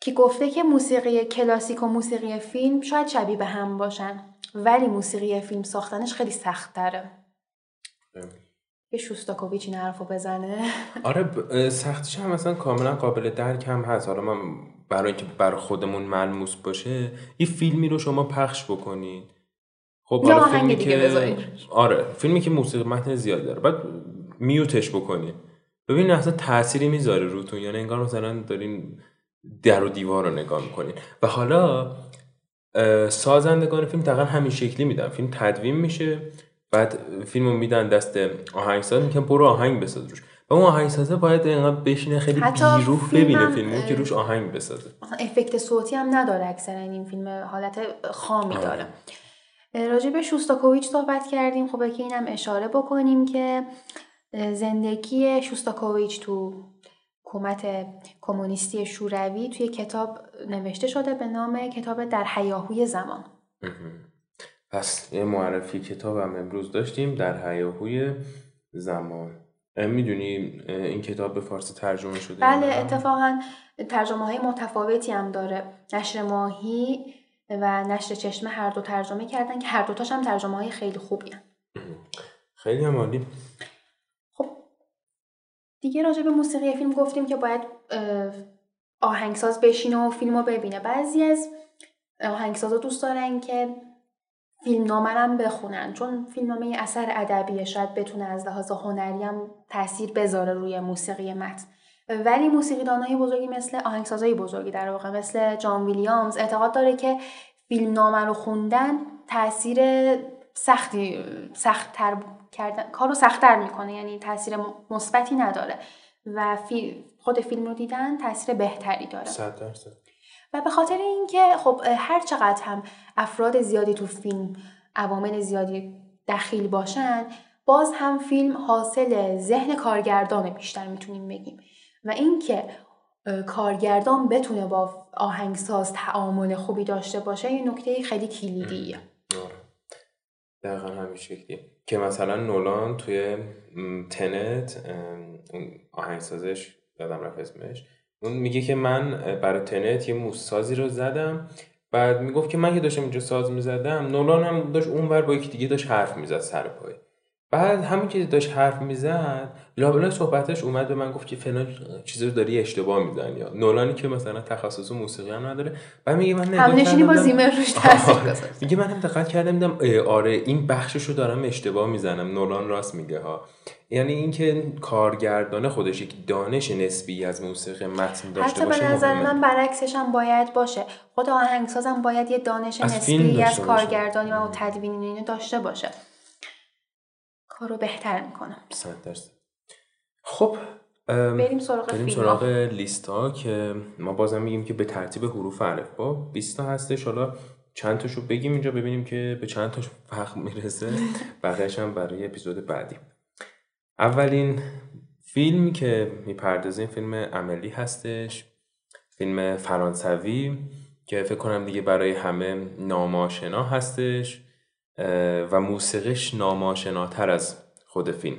که گفته که موسیقی کلاسیک و موسیقی فیلم شاید شبیه به هم باشن ولی موسیقی فیلم ساختنش خیلی سخت تره یه شوستاکوویچ این حرفو بزنه. آره سختش هم مثلا کاملا قابل درک هم هست. حالا من برای اینکه بر خودمون ملموس باشه یه فیلمی رو شما پخش بکنید. خب فیلمی که آره فیلمی که موسیقی متن زیاد داره. بعد میوتش بکنید ببین اصلا تأثیری می‌ذاره روتون. یعنی انگار مثلا دارین در و دیوار رو نگاه می‌کنین. و حالا سازندگان فیلم دقیقا همین شکلی میدن. فیلم تدوین میشه بعد فیلم رو میدن دست آهنگساز. میگن برو آهنگ بساز روش. و اون آهنگسازه باید اینقدر بشینه خیلی بیروح ببینه فیلمو که روش آهنگ بسازه. افکت صوتی هم نداره اکثرا این فیلم حالت خامی داره. راجع به شوستاکوویچ صحبت کردیم. خب که اینم اشاره بکنیم که زندگی شوستاکوویچ تو حکومت کمونیستی شوروی توی کتاب نوشته شده به نام کتاب در حیاهوی زمان. پس یه معرفی کتاب هم امروز داشتیم در حیاهوی زمان. می‌دونی این کتاب به فارسی ترجمه شده بله اتفاقا ترجمه های متفاوتی هم داره. نشر ماهی و نشر چشمه هر دو ترجمه کردن که هر دوتاش هم ترجمه های خیلی خوبی هم. خیلی هم عالی. خب دیگه راجع به موسیقی فیلم گفتیم که باید آهنگساز بشینه و فیلم رو ببینه. بعضی از آهنگسازا دوست دارن که فیلم نامه هم بخونن. چون فیلم نامه اثر ادبیه شاید بتونه از لحاظ هنری هم تاثیر بذاره روی موسیقی متن. ولی موسیقیدانای بزرگی مثل آهنگسازای بزرگی در واقع مثل جان ویلیامز اعتقاد داره که فیلم نامه رو خوندن تاثیر سختی سختتر کردن کارو سختتر می‌کنه یعنی تاثیر مثبتی نداره و خود فیلم رو دیدن تاثیر بهتری داره. صد درصد. و به خاطر اینکه خب هر چقدر هم افراد زیادی تو فیلم عوامل زیادی دخیل باشن باز هم فیلم حاصل ذهن کارگردان بیشتر می‌تونیم بگیم. و اینکه کارگردان بتونه با آهنگساز تعامل خوبی داشته باشه یه نکته خیلی کلیدیه. آره. دقیقا همین شکلی. که مثلا نولان توی تنت آهنگسازش یادم رفت اسمش اون میگه که من برای تنت یه موسازی رو زدم. بعد می‌گفت که من که داشتم اینجا ساز می‌زدم نولان هم داشت اونور با یکی دیگه داشت حرف می‌زد سر پای. بعد همین که داشت حرف می‌زد لابلا صحبتش اومد به من گفت که فلان چیزی رو داری اشتباه می‌زنی یا نولانی که مثلا تخصص موسیقی هم نداره. بعد میگه من نگاه با زیمر روش تاثیر میگه من هم دقت کردم دیدم آره این بخشش رو دارم اشتباه می‌زنم. نولان راست میگه ها. یعنی اینکه کارگردان خودش یک دانش نسبی از موسیقی متن داشته باشه حتی به نظر من برعکسش هم باید باشه. خود آهنگسازم باید یه دانش نسبی از کارگردانی و تدوین اینو داشته باشه. کارو بهتر صد درصد. خب بریم سراغ بریم سراغ لیست ها که ما بازم میگیم که به ترتیب حروف با 20 تا هستش. حالا چند تاشو بگیم اینجا ببینیم که به چند تاش فرق می‌رسه. بقیهش هم برای اپیزود بعدی. اولین فیلمی که می‌پردازیم فیلم عملی هستش. فیلم فرانسوی که فکر کنم دیگه برای همه ناماشنا هستش و موسیقیش ناماشناتر از خود فیلم.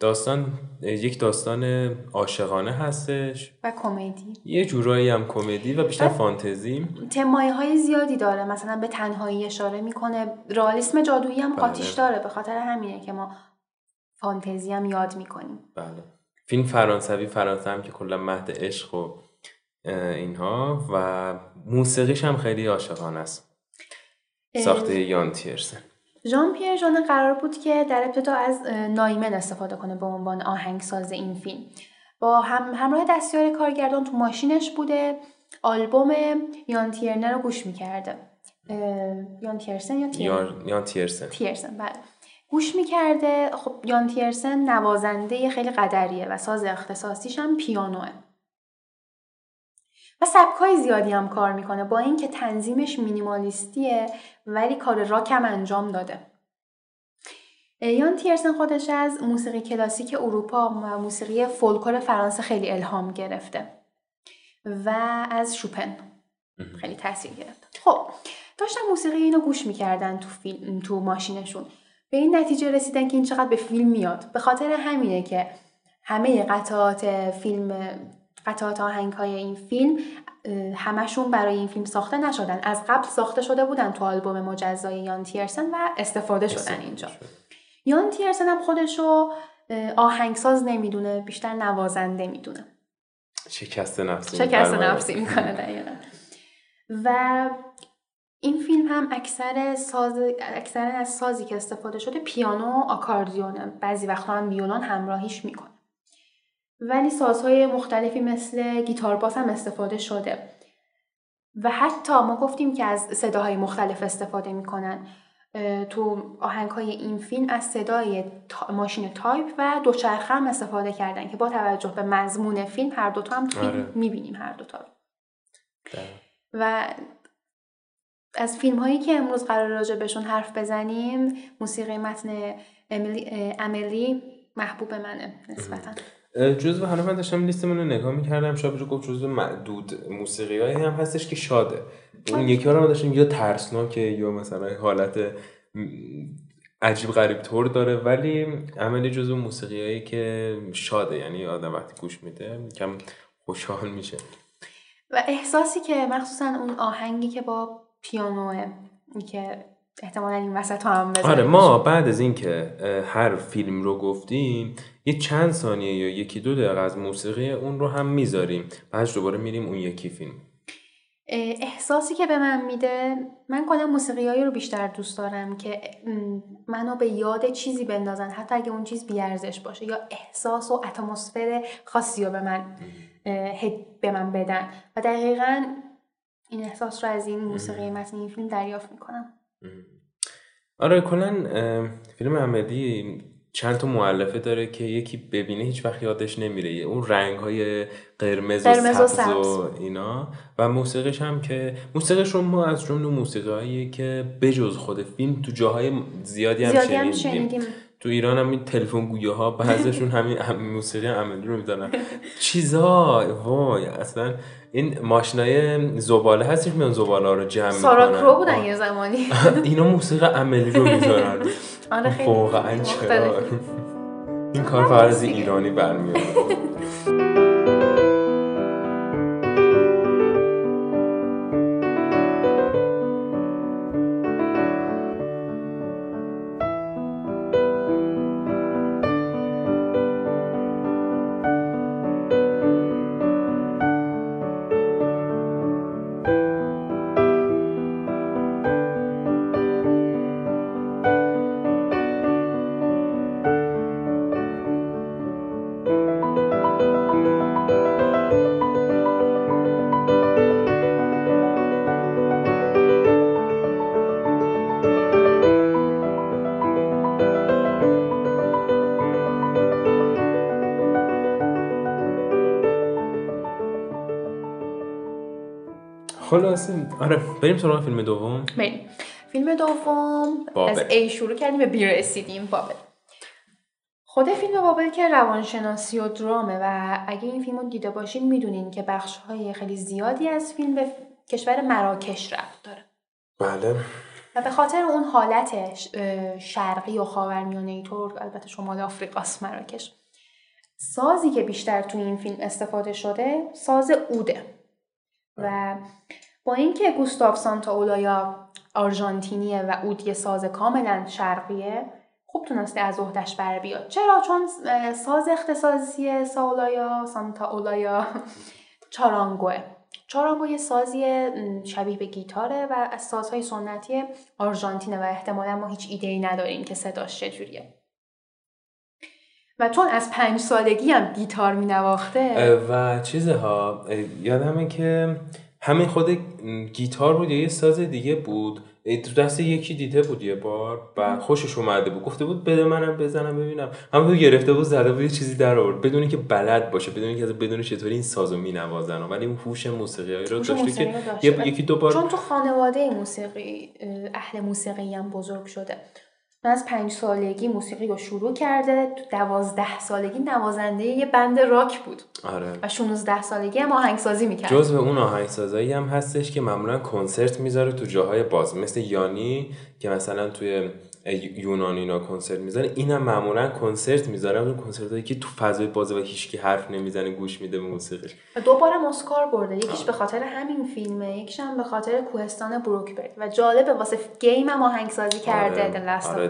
داستان یک داستان عاشقانه هستش. و کمدی. یه جورایی هم کمدی و بیشتر فانتزی تمایه های زیادی داره. مثلا به تنهایی اشاره می‌کنه. رالیسم جادویی هم قاطیش بله. داره. به خاطر همینه که ما فانتزی هم یاد می‌کنیم. بله. فیلم فرانسوی فرانسه هم که کلا مهد عشق و اینها. و موسیقیش هم خیلی عاشقانه است. ساخته یان تیرسن. ژان پیر ژان قرار بود که در ابتدا از نایمن استفاده کنه به عنوان آهنگساز این فیلم. با هم همراه دستیار کارگردان تو ماشینش بوده. آلبوم یان تیرنر رو گوش می‌کرده. یان تیرسن یا یان تیرسن. تیرسن بله. گوش می‌کرده. خب یان تیرسن نوازنده خیلی قدریه و ساز اختصاصیش هم پیانوه. و سبکای زیادی هم کار می‌کنه با اینکه تنظیمش مینیمالیستیه ولی کار راکم انجام داده. یان تیرسن خودش از موسیقی کلاسیک اروپا و موسیقی فولکلور فرانسه خیلی الهام گرفته و از شوپن خیلی تاثیر گرفت. خب داشتن موسیقی اینو گوش می‌کردن تو فیلم تو ماشینشون. به این نتیجه رسیدن که این چقدر به فیلم میاد. به خاطر همینه که همه قطعات فیلم قطعات آهنگ های این فیلم همشون برای این فیلم ساخته نشدن. از قبل ساخته شده بودن تو آلبوم مجزای یان تیرسن و استفاده شدن اینجا. یان تیرسن هم خودشو آهنگساز نمی‌دونه بیشتر نوازنده می‌دونه. شکست نفسی شکست نفسی می‌کنه دقیقا. و این فیلم هم اکثر ساز اکثر از سازی که استفاده شده پیانو آکاردیونه بعضی وقتا هم ویولون همراهیش می‌کنه. ولی سازهای مختلفی مثل گیتار باس هم استفاده شده. و حتی ما گفتیم که از صداهای مختلف استفاده می‌کنن. تو آهنگ های این فیلم از صدای ماشین تایپ و دوچرخه هم استفاده کردن که با توجه به مضمون فیلم هر دوتا هم تو آره. می‌بینیم هر دوتا رو. و از فیلم هایی که امروز قرار راجع بهشون حرف بزنیم موسیقی متن املی محبوب منه نسبتا. جزو حالا من داشتم لیستمون رو نگاه می‌کردم شاب رو گفت جزو معدود موسیقی هایی هم هستش که شاده. اون یکی رو داشتیم یا ترسناکه یا مثلا حالت عجیب غریب طور داره ولی عملی جزو موسیقی هایی که شاده یعنی آدم وقتی گوش میده کم خوشحال میشه. و احساسی که مخصوصا اون آهنگی که با پیانوه که احتمالا این وسط هم آره ما بعد از اینکه هر فیلم رو گفتیم یه چند ثانیه یا یکی دو دقیقه از موسیقی اون رو هم می‌ذاریم. بعد دوباره میریم اون یکی فیلم. احساسی که به من میده من کنم موسیقی رو بیشتر دوست دارم که منو به یاد چیزی بندازن حتی اگه اون چیز بیارزش باشه یا احساس و اتمسفر خاصی رو به من به من بدن. و دقیقا این احساس رو از این موسیقی متن این فیلم دریافت می‌کنم. آره کلا فیلم عملی چند تا معلفه داره که یکی ببینه هیچ وقت یادش نمیره. اون رنگ های قرمز, و سبز و اینا. و موسیقیش هم که موسیقیش رو ما از جمله موسیقی که بجز خود فیلم تو جاهای زیادی هم, زیادی هم شنیدیم. تو ایران هم این تلفن گویه ها بعضشون همین موسیقی عملی رو می‌دونن. چیزا وای اصلا این ماشینای زباله هستش میان زباله ها رو جمع می‌کنن. سارا کرو بودن یه زمانی. اینا موسیقی عملی رو می‌ذارن. آره خیلی واقعا چرا؟ این کار از ایرانی برمیاد خلاصه. آره. بریم سراغ فیلم دوم. بریم. فیلم دوم از ای شروع کردیم به بی رسیدیم. بابل. خود فیلم بابل که روانشناسی و درامه و اگه این فیلم رو دیده باشین می‌دونین که بخش های خیلی زیادی از فیلم به کشور مراکش رفت داره. بله. و به خاطر اون حالت شرقی و خاورمیانه ای طور البته شمال آفریقاست مراکش. سازی که بیشتر تو این فیلم استفاده شده ساز اوده. و با اینکه گوستاف سانتا اولایا آرژانتینیه و اود یه ساز کاملا شرقیه خوب تونسته از عهدهش بر بیاد. چرا؟ چون ساز اختصاصی ساولایا سانتا اولایا چارانگوه. چارانگو یه سازی شبیه به گیتاره و از سازهای سنتی آرژانتینه و احتمالا ما هیچ ایده ای نداریم که صداش چجوریه. و چون از پنج سالگی هم گیتار می نواخته و چیزها یادمه که همین خود گیتار بود یا یه ساز دیگه بود؟ دست یکی دیده بود یه بار و خوشش اومده بود. گفته بود بده منم بزنم ببینم. همون گرفته بود زده بود یه چیزی در آورد. بدون که بلد باشه بدون که بدون چطوری این سازو مینوازن. ولی اون هوش موسیقی رو داشته که یکی دو بار چون تو خانواده موسیقی اهل موسیقی هم بزرگ شده. از پنج سالگی موسیقی رو شروع کرده. تو دوازده سالگی نوازنده یه بند راک بود. آره. و 16 سالگی هم آهنگسازی می‌کرد. جز به اون آهنگسازایی هم هستش که معمولا کنسرت می‌ذاره تو جاهای باز مثل یانی که مثلا توی یونان اینا کنسرت می‌زنه اینم معمولا کنسرت می‌ذاره. اون کنسرت که تو فضای بازه و هیچکی حرف نمی‌زنه گوش میده به موسیقیش. و دوباره اسکار برده. یکیش به خاطر همین فیلمه یکیش هم به خاطر کوهستان بروکبرگ. و جالبه واسه گیم هم آهنگسازی کرده آره.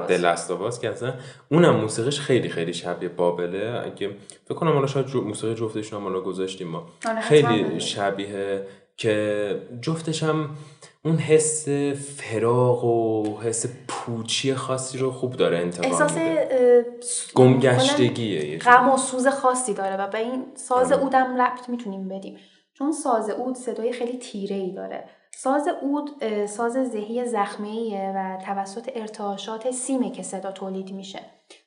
آره که اصلا اونم موسیقیش خیلی خیلی شبیه بابله. اگه فکر کنم حالا شاید موسیقی جفتشون هم گذاشتیم ما. آره، خیلی شبیه که جفتش هم اون حس فراغ و حس پوچی خاصی رو خوب داره انتقال احساس گمگشتگیه غم و سوز خاصی داره و به این ساز آره. اودم ربط می‌تونیم بدیم. چون ساز اود صدای خیلی تیره ای داره. ساز اود ساز ذهی زخمه و توسط ارتعاشات سیمه که صدا تولید میشه.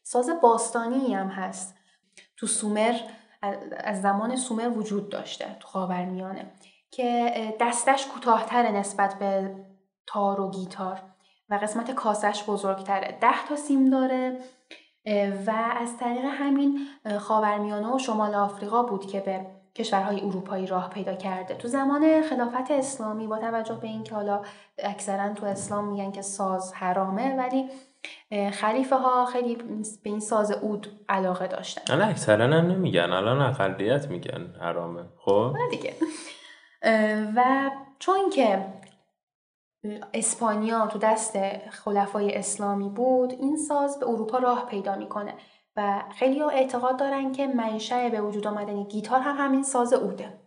ساز باستانی هم هست. تو سومر از زمان سومر وجود داشته تو خاورمیانه. که دستش کوتاهتر نسبت به تار و گیتار و قسمت کاسش بزرگتره. ده تا سیم داره و از طریق همین خاورمیانه و شمال آفریقا بود که به کشورهای اروپایی راه پیدا کرده. تو زمان خلافت اسلامی با توجه به اینکه حالا اکثرا تو اسلام میگن که ساز حرامه ولی خلیفه ها خیلی به این ساز اود علاقه داشتن. الان اکثرا هم نمیگن. الان اقلیت میگن حرامه. خب؟ دیگه. و چون که اسپانیا تو دست خلفای اسلامی بود این ساز به اروپا راه پیدا می‌کنه و خیلی اعتقاد دارن که منشأ به وجود آمدن گیتار هم همین ساز اوده.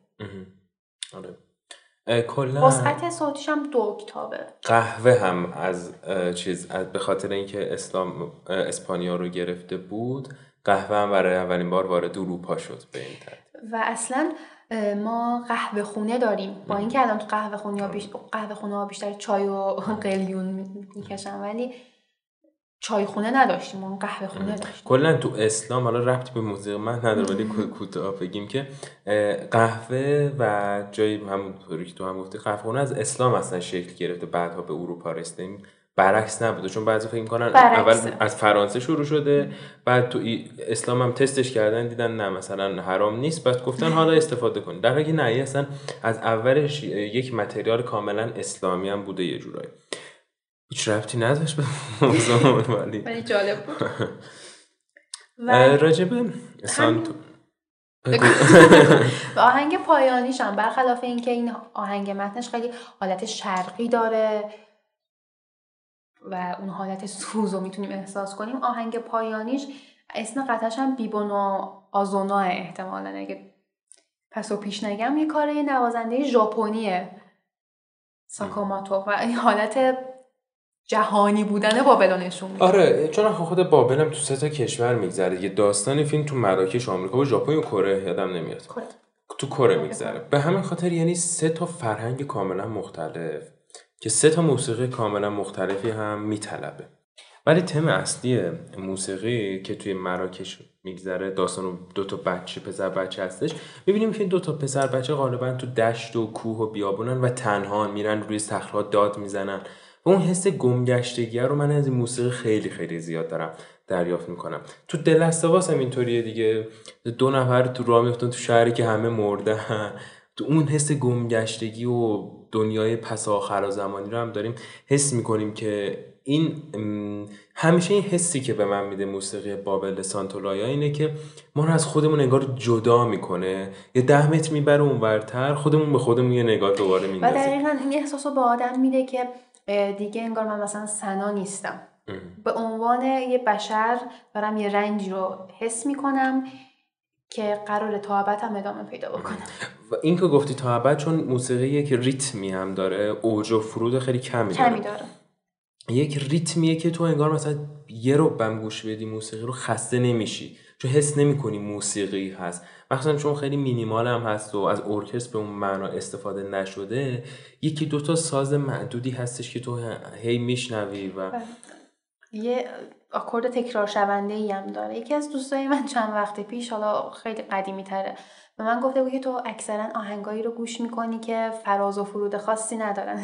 آره. کلا وسعت صوتیش هم دو اکتابه. قهوه هم از چیز به خاطر اینکه اسلام اسپانیا رو گرفته بود قهوه هم برای اولین بار وارد اروپا شد به این و اصلا ما قهوه خونه داریم. با اینکه الان تو قهوه خونه ها, بیش... قهوه خونه ها بیشتر چای و قلیون می‌کشن ولی چایخونه نداشتیم. اون قهوه خونه داشتیم. کلا تو اسلام حالا ربطی به موسیقی من نداره ولی کوتاه بگیم که قهوه و جای همون که تو هم گفتی قهوه خونه از اسلام اصلا شکل گرفته بعدها به اروپا رسیدیم. برعکس نبوده. چون بعضی فکر می‌کنن اول از فرانسه شروع شده بعد تو اسلام هم تستش کردن دیدن نه مثلا حرام نیست. بعد گفتن حالا استفاده کن در حالی که نه اصلا از اولش یک متریال کاملا اسلامی هم بوده یه جورایی. هیچ ربطی نداشت به موضوع ولی جالب بود. راجب سانتو و آهنگ پایانیش هم برخلاف اینکه این آهنگ متنش خیلی حالت شرقی داره. و اون حالت سوز رو می‌تونیم احساس کنیم. آهنگ پایانیش اسم قطعش هم بیبونو آزونا احتمالا. اگه پس و پیش نگم یه کاره نوازنده ژاپنیه. ساکاماتو. و این حالت جهانی بودن بابل نشون میده. آره چون خود بابل هم تو سه تا کشور میگذره. یه داستان فیلم تو مراکش آمریکا و ژاپن و کره یادم نمیاد. کره. تو کره میگذره. به همین خاطر یعنی سه تا فرهنگ کاملا مختلف. که سه تا موسیقی کاملا مختلفی هم میطلبه. ولی تم اصلی موسیقی که توی مراکش میگذره داستان دو تا بچه پسر بچه هستش می‌بینیم که دو تا پسر بچه غالبا تو دشت و کوه و بیابونن و تنها میرن روی صخره‌ها داد می‌زنن. و اون حس گمگشتگی رو من از این موسیقی خیلی خیلی زیاد دارم دریافت می‌کنم. تو دلستواس هم اینطوریه دیگه. دو نفر تو راه میفتن تو شهری که همه مردن. تو اون حس گمگشتگی و دنیای پس آخر زمانی رو هم داریم حس می‌کنیم که این همیشه این حسی که به من میده موسیقی بابل سانتولایا اینه که ما رو از خودمون انگار جدا می‌کنه. یه ده متر می‌بره اونورتر خودمون به خودمون یه نگاه دوباره میندازیم. و دقیقا این احساس رو به آدم میده که دیگه انگار من مثلا سنا نیستم. به عنوان یه بشر دارم یه رنجی رو حس می‌کنم. که قرار تا هم ادامه پیدا بکنه و این که گفتی تا چون موسیقی که ریتمی هم داره اوج و فرود خیلی کمی داره, کمی داره. یک ریتمیه که تو انگار مثلا یه رو بم گوش بدی موسیقی رو خسته نمیشی چون حس نمی‌کنی موسیقی هست مخصوصا چون خیلی مینیمال هم هست و از ارکستر به اون معنا استفاده نشده یکی دوتا ساز معدودی هستش که تو هی میشنوی و بله. یه آکورد تکرار شونده ای هم داره. یکی از دوستای من چند وقت پیش حالا خیلی قدیمی تره به من گفته بود که تو اکثرا آهنگایی رو گوش می‌کنی که فراز و فرود خاصی ندارن.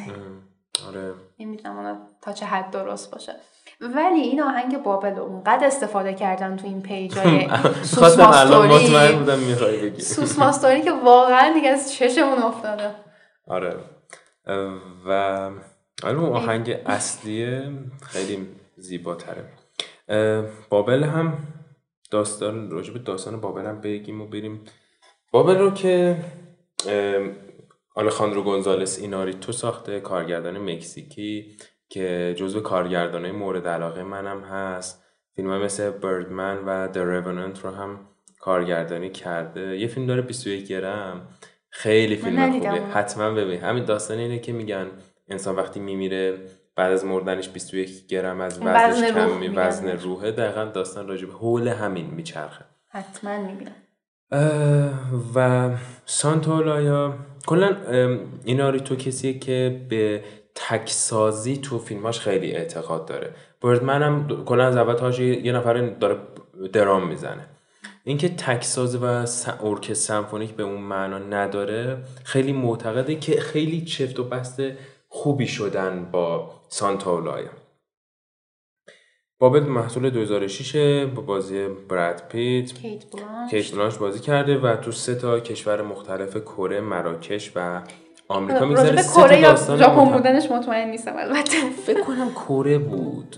آره. نمی‌دونم تا چه حد درست باشه. ولی این آهنگ بابل اونقدر استفاده کردن تو این پیجای سوس ماستوری سوس ماستوری که واقعا دیگه از چشمون افتاده. آره. و اون آهنگ اصلیه خیلی زیباتره. بابل هم داستان راجب داستان بابل هم بگیم و بریم. بابل رو که آلخاندرو گونزالس ایناریتو ساخته کارگردان مکزیکی که جزو کارگردانه مورد علاقه منم هست. فیلم مثل بردمن و The Revenant رو هم کارگردانی کرده. یه فیلم داره 21 گرم. خیلی فیلم خوبه. حتما ببین. همین داستان اینه که میگن انسان وقتی میمیره بعد از مردنش 21 گرم از وزنش کم می وزن روحه. دقیقا داستان راجب حول همین میچرخه. حتما می‌بینم و سانتولایا کلا ایناریتو کسیه که به تکسازی تو فیلماش خیلی اعتقاد داره. بردمن هم کلا از اول تاش یه نفر داره درام می‌زنه. اینکه تکساز و ارکستر سمفونیک به اون معنا نداره خیلی معتقده که خیلی چفت و بست خوبی شدن با سانتاولایا بابل محصول 2006 با بازی براد پیت. کیت بلانش. بازی کرده و تو سه تا کشور مختلف کره مراکش و آمریکا میگذره. کره یا ژاپن بودنش مطمئن نیستم البته. فکر کنم کره بود.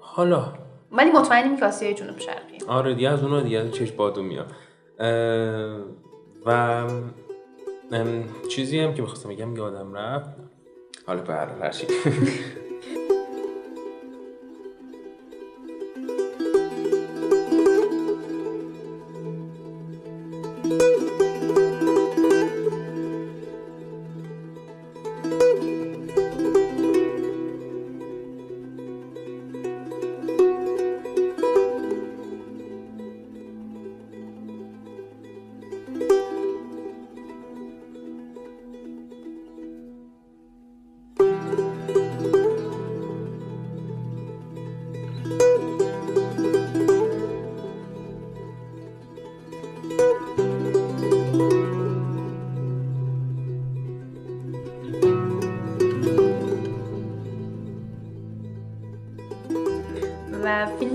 حالا. ولی مطمئنی که آسیای جنوب شرقی. آره دیگه از اونها دیگه چش بادو میاد. و چیزی هم که می‌خواستم بگم یادم رفت. حالا به هر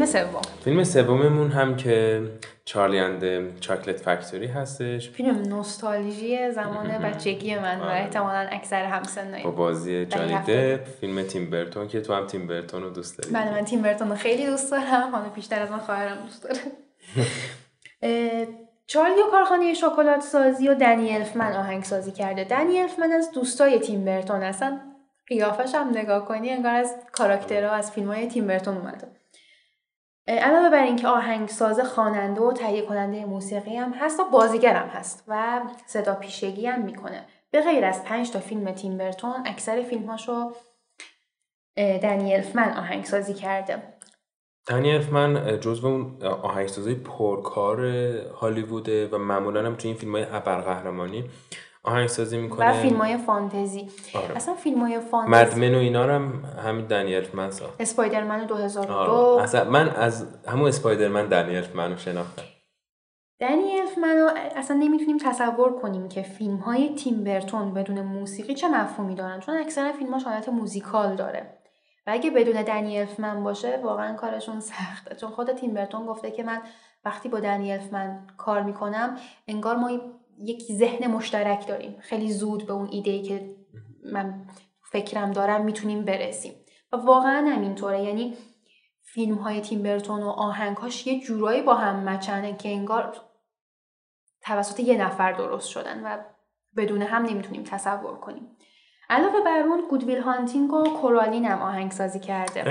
سوم. فیلم سوممون هم که چارلی اند چاکلت فکتوری هستش. فیلم نوستالژی زمان بچگی من و آره. احتمالا اکثر همسنایی با بازی جانی دپ فیلم تیم برتون که تو هم تیم برتون رو دوست داری. بله من تیم برتون رو خیلی دوست دارم. حالا بیشتر از من خواهرم دوست داره. چارلی و کارخانه شکلات سازی و دنی الفمن آهنگ سازی کرده. دنی الفمن از دوستای تیم برتون هستن. قیافش هم نگاه کنی انگار از کاراکترها از فیلم های تیم برتون اومده. علاوه بر اینکه آهنگساز خواننده و تهیه کننده موسیقی هم هست و بازیگر هست و صدا پیشگی هم می‌کنه. به غیر از پنج تا فیلم تیم برتون اکثر فیلمهاشو دنیل فمن آهنگسازی کرده. دنی من جزو اون آهنگسازی پرکار هالیووده و معمولا هم تو این فیلم های ابرقهرمانی. آهنگسازی می‌کنه. و فیلم های فانتزی. آره. اصلا فیلم های فانتزی مدمن و اینا هم همین دنیل من ساخت اسپایدرمن 2002 آره. اصلا من از همون اسپایدرمن دنیل من رو شناختم. دنیل منو اصلا نمی‌تونیم تصور کنیم که فیلم های تیم برتون بدون موسیقی چه مفهومی دارن چون اکثر فیلم ها حالت موزیکال داره. و اگه بدون دنی الفمن باشه واقعا کارشون سخته. چون خود تیم برتون گفته که من وقتی با دنی الفمن کار می‌کنم انگار ما یک ذهن مشترک داریم. خیلی زود به اون ایده که من فکرم دارم می‌تونیم برسیم. و واقعا همینطوره. یعنی فیلم های تیم برتون و آهنگاش یه جورایی با هم مچنه که انگار توسط یه نفر درست شدن و بدون هم نمی‌تونیم تصور کنیم. علاوه بر اون گودویل هانتینگ و کورالین هم آهنگسازی کرده.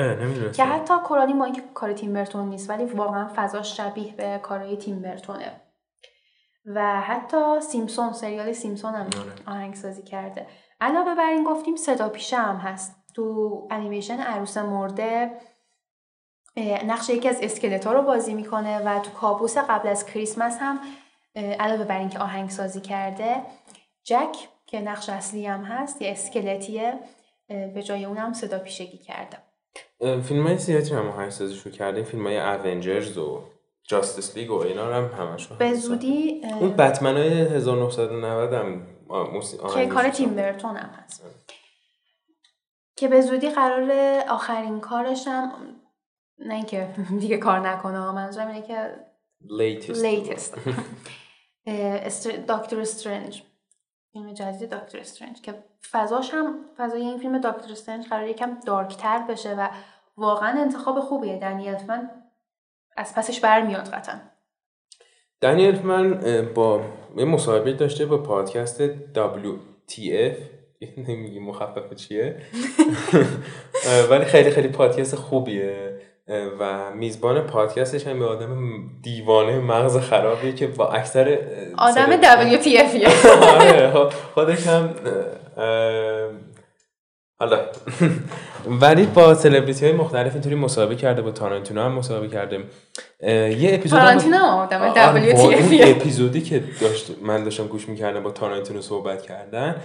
که حتی کورالین با اینکه کار تیم برتون نیست ولی واقعا فضاش شبیه به کارهای تیم برتونه. و حتی سیمسون سریال سیمسون هم آره. آهنگسازی کرده. علاوه بر این گفتیم صدا پیشه هم هست. تو انیمیشن عروس مرده نقش یکی از اسکلتا رو بازی می‌کنه و تو کابوس قبل از کریسمس هم علاوه بر اینکه آهنگسازی کرده جک که نقش اصلی هم هست یه اسکلتیه به جای اونم صدا پیشگی کرده. فیلم های زیادی هم آهنگسازی شو کرده فیلم های اونجرز و جاستس لیگ و اینا هم همشون به زودی اون بتمن های 1990 هم که کار تیم برتون هم هست. که به زودی قرار آخرین کارش هم نه اینکه دیگه کار نکنه منظورم اینه که لیتست لیتست دکتر استرنج. فیلم جدید دکتر استرنج. که فضاش هم فضای این فیلم دکتر استرنج قرار یکم دارکتر بشه و واقعا انتخاب خوبیه. دنیل من از پسش برمیاد قطعا دنیل من با یه مصاحبه داشته با پادکست WTF نمیگی مخفف چیه؟ ولی خیلی خیلی پادکست خوبیه. و میزبان پادکستش هم به آدم دیوانه مغز خرابیه که با اکثر آدم WTF آره، خودش هم حالا. ولی با سلبریتی های مختلف اینطوری مسابقه کرده با تارانتینو هم مسابقه کرده. یه اپیزود تارانتینو؟ آدم اپیزودی که داشت من داشتم گوش می‌کردم با تارانتینو صحبت کردن.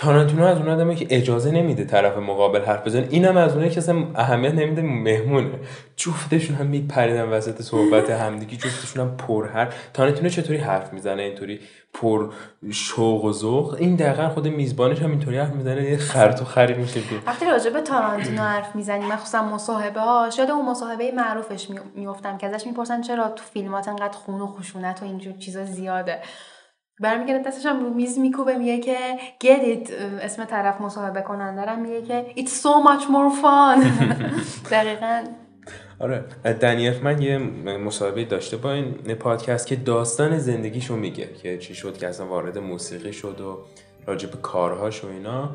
تارانتینو از اون آدمه که اجازه نمیده طرف مقابل حرف بزنه. اینم از اونایی که اصلا اهمیت نمیده مهمونه. جفتشون هم میپریدن وسط صحبت همدیگه جفتشون هم پر حرف. تارانتینو چطوری حرف می‌زنه؟ اینطوری پر شوق و ذوق. این دقیقا خود میزبانش هم اینطوری حرف می‌زنه یه خرط و خرید میشه وقتی راجع به تارانتینو حرف می‌زنی مخصوصا مصاحبه ها شاید اون مصاحبه معروفش میفتم که ازش می‌پرسن چرا تو فیلمات انقدر خون و خشونت و اینجور چیزا زیاده. برمیگرده دستش هم رو میز میکوبه میگه که get it. اسم طرف مصاحبه کننده دارم میگه که it's so much more fun. دقیقا. آره دنیف من یه مصاحبه داشته با این پادکست که داستان زندگیشو میگه که چی شد که اصلا وارد موسیقی شد و راجع به کارهاش و اینا.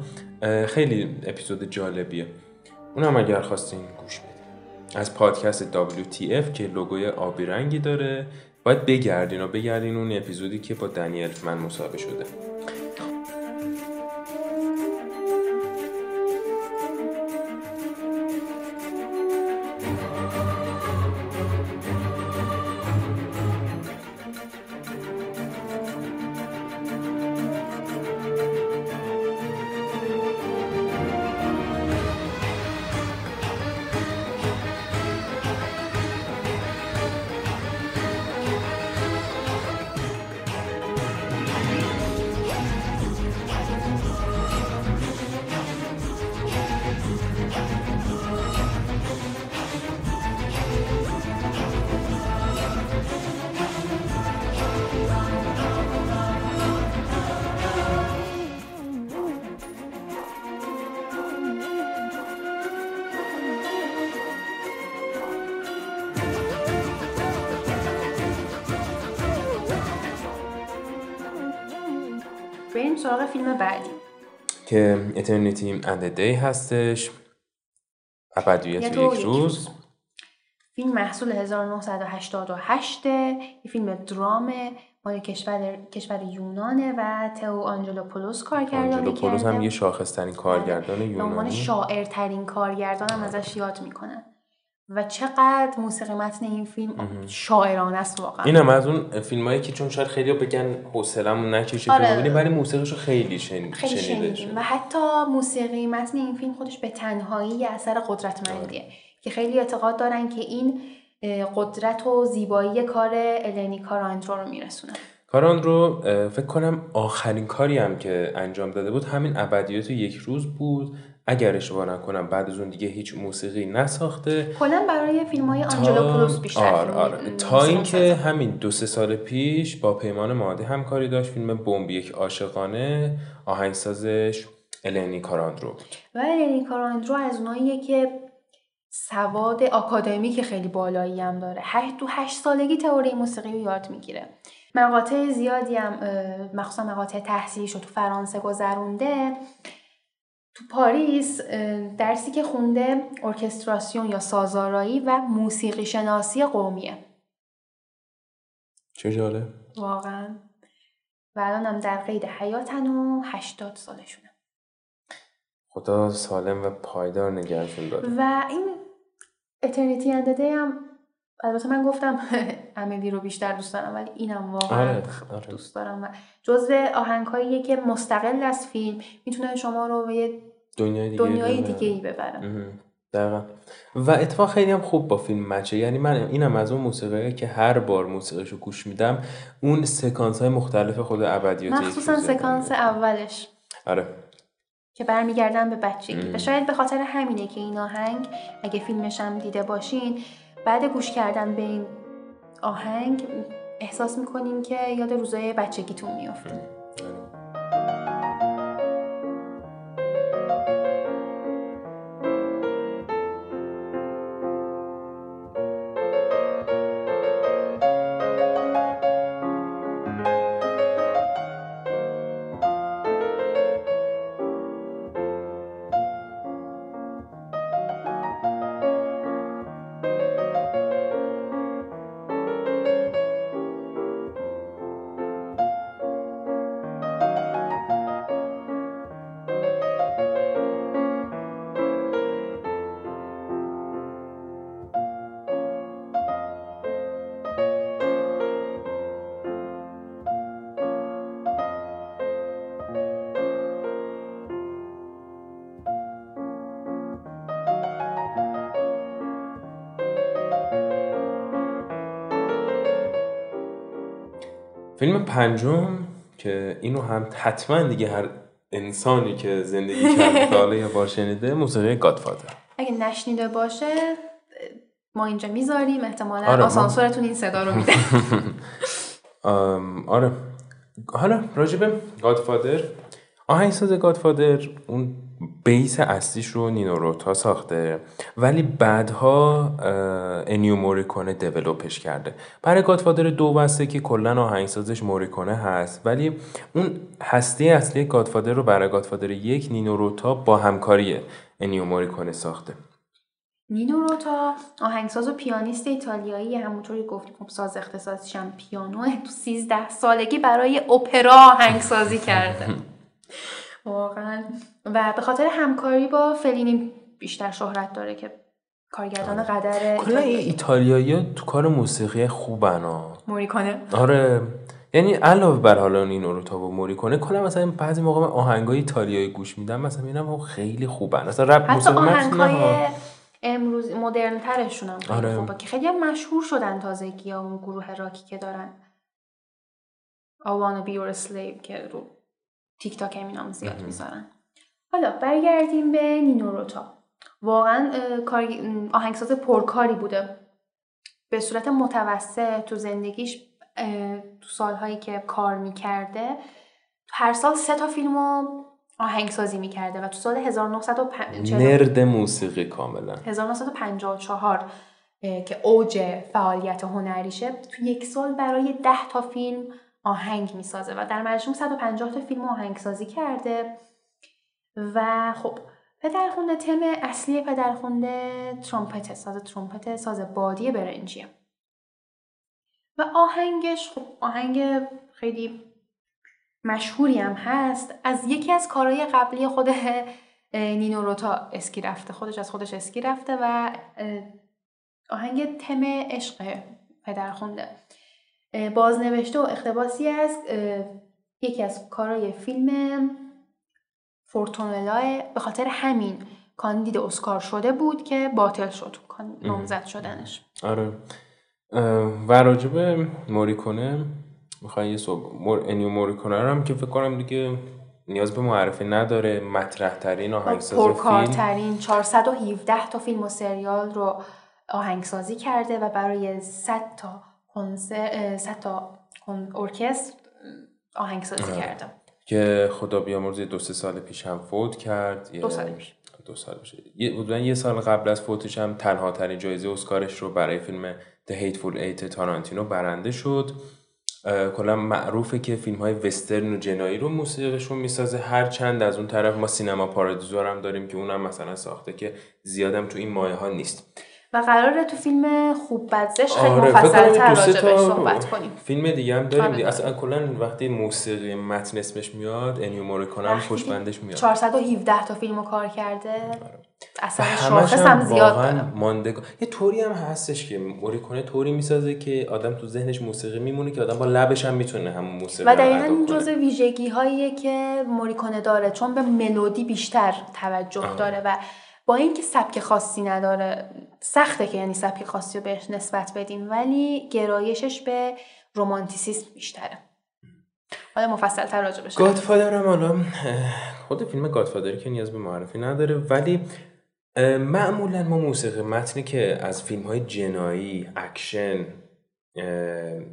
خیلی اپیزود جالبیه. اونم اگر خواستین گوش بدید از پادکست WTF که لوگوی آبی رنگی داره. باید بگردین و بگردین اون اپیزودی که با دنیل من مصاحبه شده. که اترنیتی اند دی هستش. ابدیت یک روز. فیلم محصول 1988 یه فیلم درامه مال کشور کشور یونانه و تئو آنجلوپولوس کارگردانی کرده آنجلوپولوس هم یه شاخصترین بله. کارگردان یونانی به عنوان شاعرترین کارگردان هم ازش یاد می‌کنن. و چقدر موسیقی متن این فیلم شاعرانه است واقعا. اینم از اون فیلمایی که چون شاید خیلی بگن حوصله‌مون نکشه آره. فیلم ولی موسیقیشو خیلی شن... خیلی شنیدیم. و حتی موسیقی متن این فیلم خودش به تنهایی اثر قدرتمندیه. آره. که خیلی اعتقاد دارن که این قدرت و زیبایی کار النی کاراندرو رو میرسونه. کاراندرو فکر کنم آخرین کاری هم که انجام داده بود همین ابدیات یک روز بود. اگر اشتباه نکنم بعد از اون دیگه هیچ موسیقی نساخته. کلا برای فیلم های آنجلوپولوس بیشتر. آره آره. تا اینکه همین دو سه سال پیش با پیمان ماده همکاری داشت فیلم بمب یک عاشقانه آهنگسازش النی کاراندرو و النی کاراندرو از اوناییه که سواد آکادمیک خیلی بالایی هم داره. هشت تو هشت سالگی تئوری موسیقی رو یاد می‌گیره. مقاطع زیادی هم مخصوصا مقاطع تحصیلیش رو تو فرانسه گذرونده. تو پاریس درسی که خونده ارکستراسیون یا سازارایی و موسیقی شناسی قومیه. چه جاله؟ واقعا. و الان هم در قید حیاتن و هشتاد سالشونه. خدا سالم و پایدار نگهشون داره و این اترنیتی اندده هم البته من گفتم امیلی رو بیشتر دوست دارم ولی اینم واقعا آره، آره. دوست دارم. و جزو آهنگهاییه که مستقل از فیلم می‌تونه شما رو به دنیای دیگه, دنیای دیگه ای ببره. دقیقا. و اتفاق خیلی هم خوب با فیلم مچه. یعنی من اینم از اون موسیقی که هر بار موسیقیش رو گوش میدم اون سکانس های مختلف خود ابدیات مخصوصا سکانس اولش. آره. که برمیگردن به بچگی. و شاید به خاطر همینه که این آهنگ اگه فیلمش هم دیده باشین بعد گوش کردن به این آهنگ احساس می‌کنیم که یاد روزای بچگیتون میافته. فیلم پنجم که اینو هم حتما دیگه هر انسانی که زندگی کرده حالا یا باشنیده موسیقی گادفادر اگه نشنیده باشه ما اینجا می‌ذاریم. احتمالا آره آسانسورتون این صدا رو میده. آره. حالا راجب گادفادر آهنگساز گادفادر اون بیس اصلیش رو نینو روتا ساخته ولی بعدها انیو موریکونه دیولوپش کرده. برای گادفادر دو بسته که کلا آهنگسازش موریکونه هست ولی اون هسته اصلی گادفادر رو برای گادفادر یک نینو روتا با همکاری انیو موریکونه ساخته. نینو روتا آهنگساز و پیانیست ایتالیایی همونطوری گفتیم خب ساز اختصاصیش هم پیانو تو 13 سالگی برای اپرا آهنگسازی کرده. واقعا. و به خاطر همکاری با فلینی بیشتر شهرت داره که کارگردان آره. قدر کلا ایتالیایی تو کار موسیقی خوبن ها. موریکونه آره. یعنی علاوه بر حالا این اروتا و موریکونه کلا مثلا بعضی موقع من آهنگای ایتالیایی گوش میدم مثلا می‌بینم خیلی خوبن. مثلا رپ موسیقی آهنگای امروز مدرن ترشون هم آره. خوبه که خیلی مشهور شدن تازگی ها اون گروه راکی که دارن. I wanna be your slave که رو تیک تاک هم زیاد می‌ذارن. حالا برگردیم به نینوروتا. واقعا آهنگساز پرکاری بوده. به صورت متوسط تو زندگیش تو سالهایی که کار می‌کرده هر سال سه تا فیلم رو آهنگسازی می‌کرده و تو سال 1950 نرد موسیقی کاملا. 1954 که اوج فعالیت هنریشه تو یک سال برای ده تا فیلم آهنگ می‌سازه و در مجموع 150 تا فیلم آهنگسازی کرده. و خب پدرخونده تم اصلی پدرخونده ترومپت ساز ترومپت ساز بادی برنجیه. و آهنگش خب آهنگ خیلی مشهوری هم هست. از یکی از کارهای قبلی خود نینو روتا اسکی رفته خودش از خودش اسکی رفته و آهنگ تم عشق پدر خونده بازنوشته و اقتباسی از یکی از کارهای فیلم فورتونلا به خاطر همین کاندید اسکار شده بود که باطل شد نامزد شدنش. آره. و راجب موریکونه می‌خوای یه صبح مور... انیو موریکونه رو هم که فکر کنم دیگه نیاز به معرفی نداره. مطرح ترین آهنگساز فیلم. پرکارترین 417 تا فیلم و سریال رو آهنگسازی کرده و برای 100 تا کنسر 100 تا ارکستر آهنگسازی آره. کرده که خدا بیامرز دو سه سال پیش هم فوت کرد. دو سال پیش. دو سال پیش. یه یه سال قبل از فوتش هم تنها ترین جایزه اسکارش رو برای فیلم The Hateful Eight تارانتینو برنده شد. کلا معروفه که فیلم های وسترن و جنایی رو موسیقیشون می‌سازه. هر چند از اون طرف ما سینما پارادیزور هم داریم که اونم مثلا ساخته که زیادم تو این مایه ها نیست. و قراره تو فیلم خوب بدزش خیلی آره مفصل تر صحبت کنیم. فیلم دیگه هم داریم دیگه. اصلا کلا وقتی موسیقی متن اسمش میاد انیو موریکونه هم خوشبندش میاد. 417 تا فیلمو کار کرده. آره. اصلا شاخص هم زیاد داره یه طوری هم هستش که موریکونه طوری می‌سازه که آدم تو ذهنش موسیقی میمونه که آدم با لبش هم می‌تونه همون موسیقی و دقیقا این جزء ویژگی هاییه که موریکونه داره. چون به ملودی بیشتر توجه داره و با اینکه سبک خاصی نداره سخته که یعنی سبک خاصی رو بهش نسبت بدیم ولی گرایشش به رومانتیسیسم بیشتره. حالا مفصل تر راجع بهش گادفادر هم حالا خود فیلم گادفادر که نیاز به معرفی نداره ولی معمولا ما موسیقی متنی که از فیلم های جنایی اکشن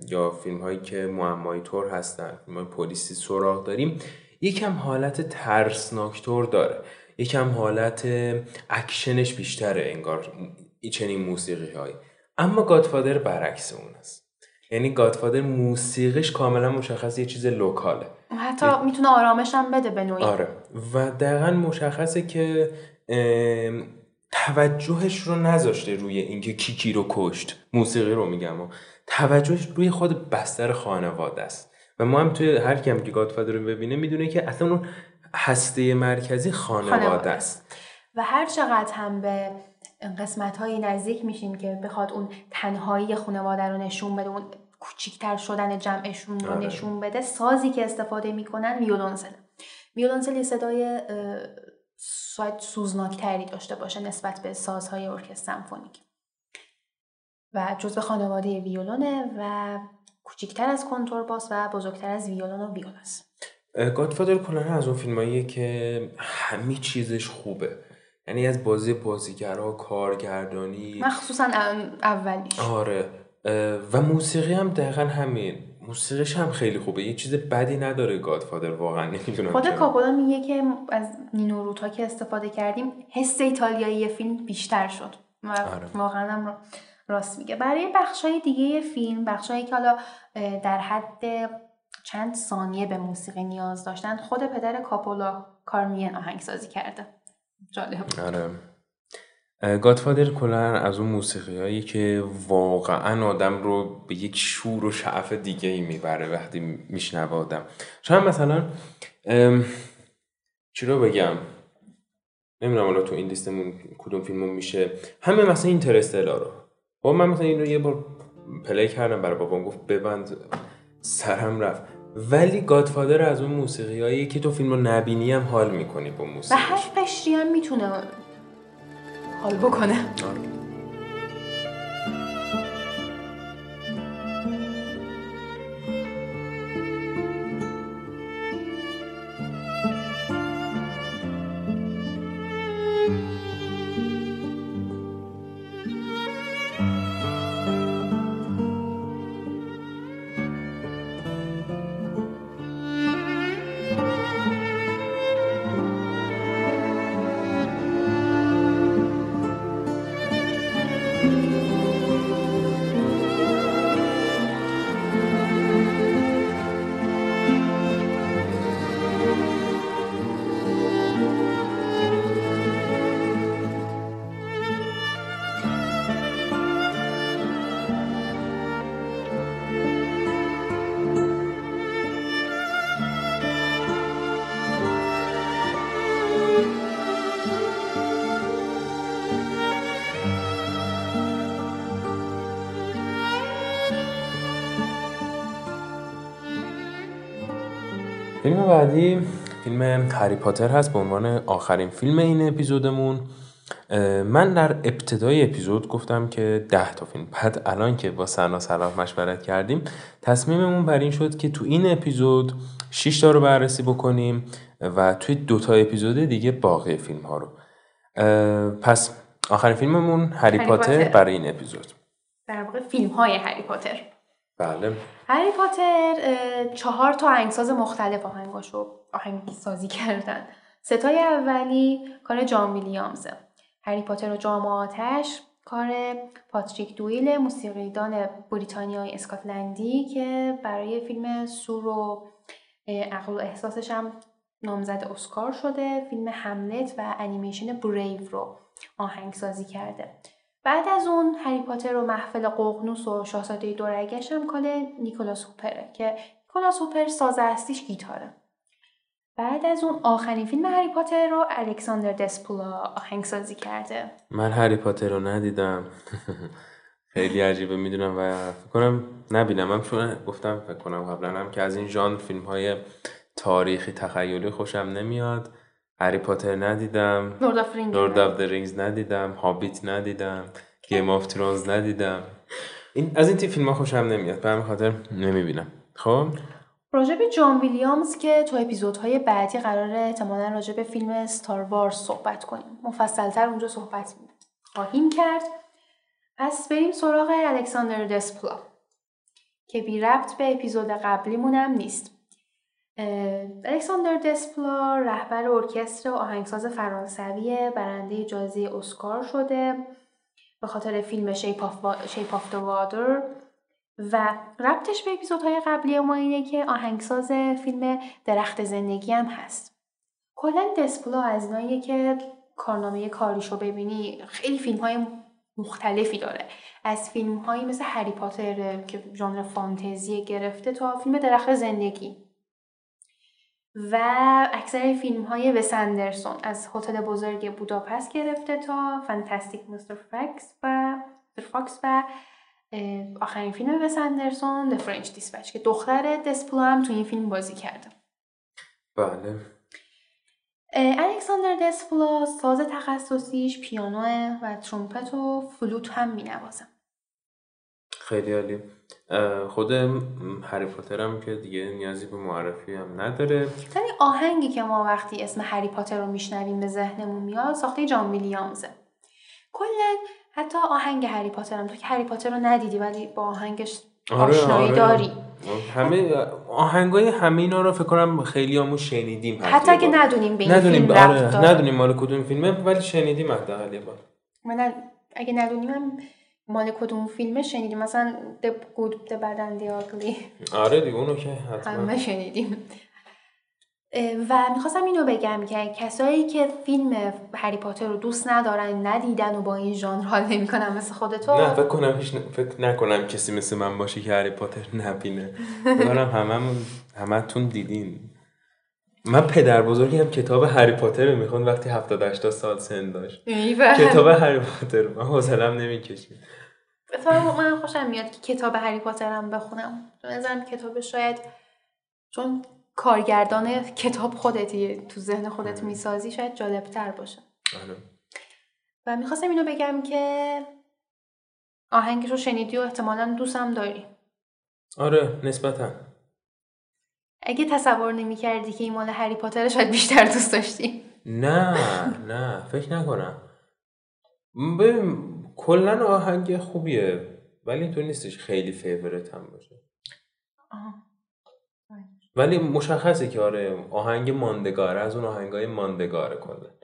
یا فیلم هایی که معمایی طور هستن فیلم های پلیسی سراغ داریم یکم حالت ترسناکتور داره. یکم حالت اکشنش بیشتره انگار چنین موسیقی هایی اما گادفادر برعکس اون است. یعنی گادفادر موسیقیش کاملا مشخص یه چیز لوکاله. حتی می‌تونه آرامش هم بده به نوعی. آره. و دقیقا مشخصه که توجهش رو نذاشته روی اینکه کی کی رو کشت. موسیقی رو میگم. و توجهش روی خود بستر خانواده است. و ما هم توی هر کم که گادفادر رو ببینه می‌دونه که اصلا اون هسته مرکزی خانواده, است. و هر چقدر هم به قسمت های نزدیک میشیم که بخواد اون تنهایی خانواده رو نشون بده اون کوچیکتر شدن جمعشون رو آره. نشون بده سازی که استفاده می‌کنن ویولونسل ویولونسل یه صدای شاید سوزناکتری داشته باشه نسبت به سازهای ارکستر سمفونیک. و جزء خانواده ویولونه و کوچیکتر از کنترباس و بزرگتر از ویولون و ویول است گادفادر کلا از اون فیلماییه که همه چیزش خوبه. یعنی از بازی بازیگرها کارگردانی. مخصوصا اولیش. آره. و موسیقی هم دقیقا همین. موسیقیش هم خیلی خوبه. یه چیز بدی نداره گادفادر واقعا نمی‌دونم خود کاپولا میگه که از نینو که استفاده کردیم حس ایتالیایی فیلم بیشتر شد. و آره. واقعا هم راست میگه. برای بخشای دیگه فیلم بخشایی که حالا در حد چند ثانیه به موسیقی نیاز داشتن خود پدر کاپولا کارمین آهنگسازی کرده. جالب. آره. گادفادر کلا از اون موسیقی هایی که واقعا آدم رو به یک شور و شعف دیگه ای می‌بره وقتی میشنوه آدم. شاید مثلا چی رو بگم؟ نمی‌دونم حالا تو این لیستمون کدوم فیلمون میشه. همه مثلا اینترستلا رو. خب من مثلا این رو یه بار پلی کردم برای بابام گفت ببند سرم رفت. ولی گادفادر از اون موسیقی هایی که تو فیلم رو نبینی هم حال می‌کنی با موسیقی و هر قشری هم می‌تونه حال بکنه آره. فیلم بعدی فیلم هری پاتر هست به عنوان آخرین فیلم این اپیزودمون. من در ابتدای اپیزود گفتم که ده تا فیلم. بعد الان که با سنا صلاح مشورت کردیم تصمیممون بر این شد که تو این اپیزود 6 تا رو بررسی بکنیم و توی دو تا اپیزود دیگه باقی فیلم ها رو پس آخرین فیلممون هری پاتر برای این اپیزود. در واقع فیلم های هری پاتر. بله. هری پاتر چهار تا آهنگساز مختلف آهنگاشو آهنگ سازی کردن ستای اولی کار جان ویلیامزه. هری پاتر و جام آتش کار پاتریک دویل موسیقیدان بریتانیای اسکاتلندی که برای فیلم سور و عقل و احساسش هم نامزد اسکار شده. فیلم هملت و انیمیشن بریو رو آهنگسازی کرده. بعد از اون هری پاتر و محفل ققنوس و شاهزاده دورگش هم کال نیکولاس هوپره که نیکولاس هوپر ساز اصلیش گیتاره. بعد از اون آخرین فیلم هری پاتر رو الکساندر دسپولا آهنگسازی کرده. من هری پاتر رو ندیدم. خیلی عجیبه می‌دونم و فکر کنم نبینم. هم چون گفتم فکر کنم قبلا هم که از این ژانر فیلم های تاریخی تخیلی خوشم نمیاد. هری پاتر ندیدم. Lord of the Rings ندیدم. هابیت ندیدم. Game of Thrones ندیدم. این از فانتزی فیلم ها خوشم نمیاد. به همین خاطر نمی‌بینم. خب؟ راجب جان ویلیامز که تو اپیزودهای بعدی قراره احتمالا راجب فیلم Star Wars صحبت کنیم. مفصلتر اونجا صحبت خواهیم کرد. پس بریم سراغ الکساندر دسپلا که بی ربط به اپیزود قبلیمون هم نیست. الکساندر دسپلا رهبر ارکستر و آهنگساز فرانسوی برنده جایزه اسکار شده به خاطر فیلم شیپ آف وادر و ربطش به اپیزودهای قبلی ما اینه که آهنگساز فیلم درخت زندگی هم هست. کلا دسپلا از ایناییه که کارنامه کاریشو ببینی خیلی فیلم های مختلفی داره. از فیلم هایی مثل هری پاتر که ژانر فانتزی گرفته تا فیلم درخت زندگی. و اکثر فیلم های وس از هتل بزرگ بوداپست گرفته تا Fantastic Mr. Fox و Fox و آخرین فیلم وس اندرسون The French Dispatch که دختر دسپلا هم تو این فیلم بازی کرده. بله. الکساندر دسپلا ساز تخصصیش پیانو و ترومپت و فلوت هم مینوازه. خیلی عالی. خود هری پاتر هم که دیگه نیازی به معرفی هم نداره. یعنی آهنگی که ما وقتی اسم هری پاتر رو میشنویم به ذهنمون میاد ساخته جان ویلیامزه. کلا حتی آهنگ هری پاتر هم تو که هری پاتر رو ندیدی ولی با آهنگش آره، آشنایی آره. داری. همه آهنگای همه اینا رو فکر کنم خیلی همون شنیدیم حتی اگه ندونیم به این ندونیم فیلم آره. ندونیم مال کدوم فیلمه ولی شنیدیم حداقل بار. من اگه ندونیم هم مال کدوم فیلمه شنیدیم مثلا The Good, The Bad and The Ugly. آره دیگه اونو که حتما. همه شنیدیم. و می‌خواستم اینو بگم که کسایی که فیلم هری پاتر رو دوست ندارن ندیدن و با این ژانر حال نمی‌کنن مثل خودتو. نه فکر کنم هیچ فکر نکنم کسی مثل من باشه که هری پاتر نبینه. بگم هممون همتون دیدین. من پدر بزرگی هم کتاب هری پاتر رو می‌خوند وقتی 70 80 سال سن داشت. کتاب هری پاتر من حوصله‌ام نمی‌کشید. اتفاقا من خوشم میاد که کتاب هری پاتر هم بخونم. به کتاب شاید چون کارگردان کتاب خودتی تو ذهن خودت. می‌سازی شاید جالبتر باشه. آره. و می‌خواستم اینو بگم که آهنگی رو شنیدی و احتمالا دوستم داری. آره نسبتا. اگه تصور نمی کردی که این مال هری پاتر شاید بیشتر دوست داشتی. نه نه فکر نکنم. ببین کلا آهنگ خوبیه ولی تو نیستش خیلی فیورت هم باشه. ولی مشخصه که آره آهنگ ماندگاره از اون آهنگای ماندگاره کلا.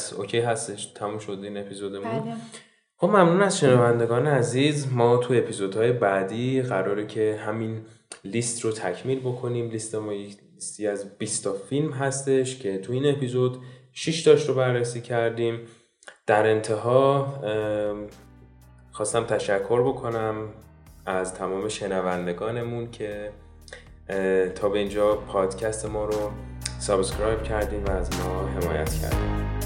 پس اوکی هستش. تموم شد این اپیزودمون. بله. خب ممنون از شنوندگان عزیز. ما تو اپیزودهای بعدی قراره که همین لیست رو تکمیل بکنیم. لیست ما یک لیستی از 20 تا فیلم هستش که تو این اپیزود 6 تاش رو بررسی کردیم. در انتها خواستم تشکر بکنم از تمام شنوندگانمون که تا به اینجا پادکست ما رو سابسکرایب کردیم و از ما حمایت کردیم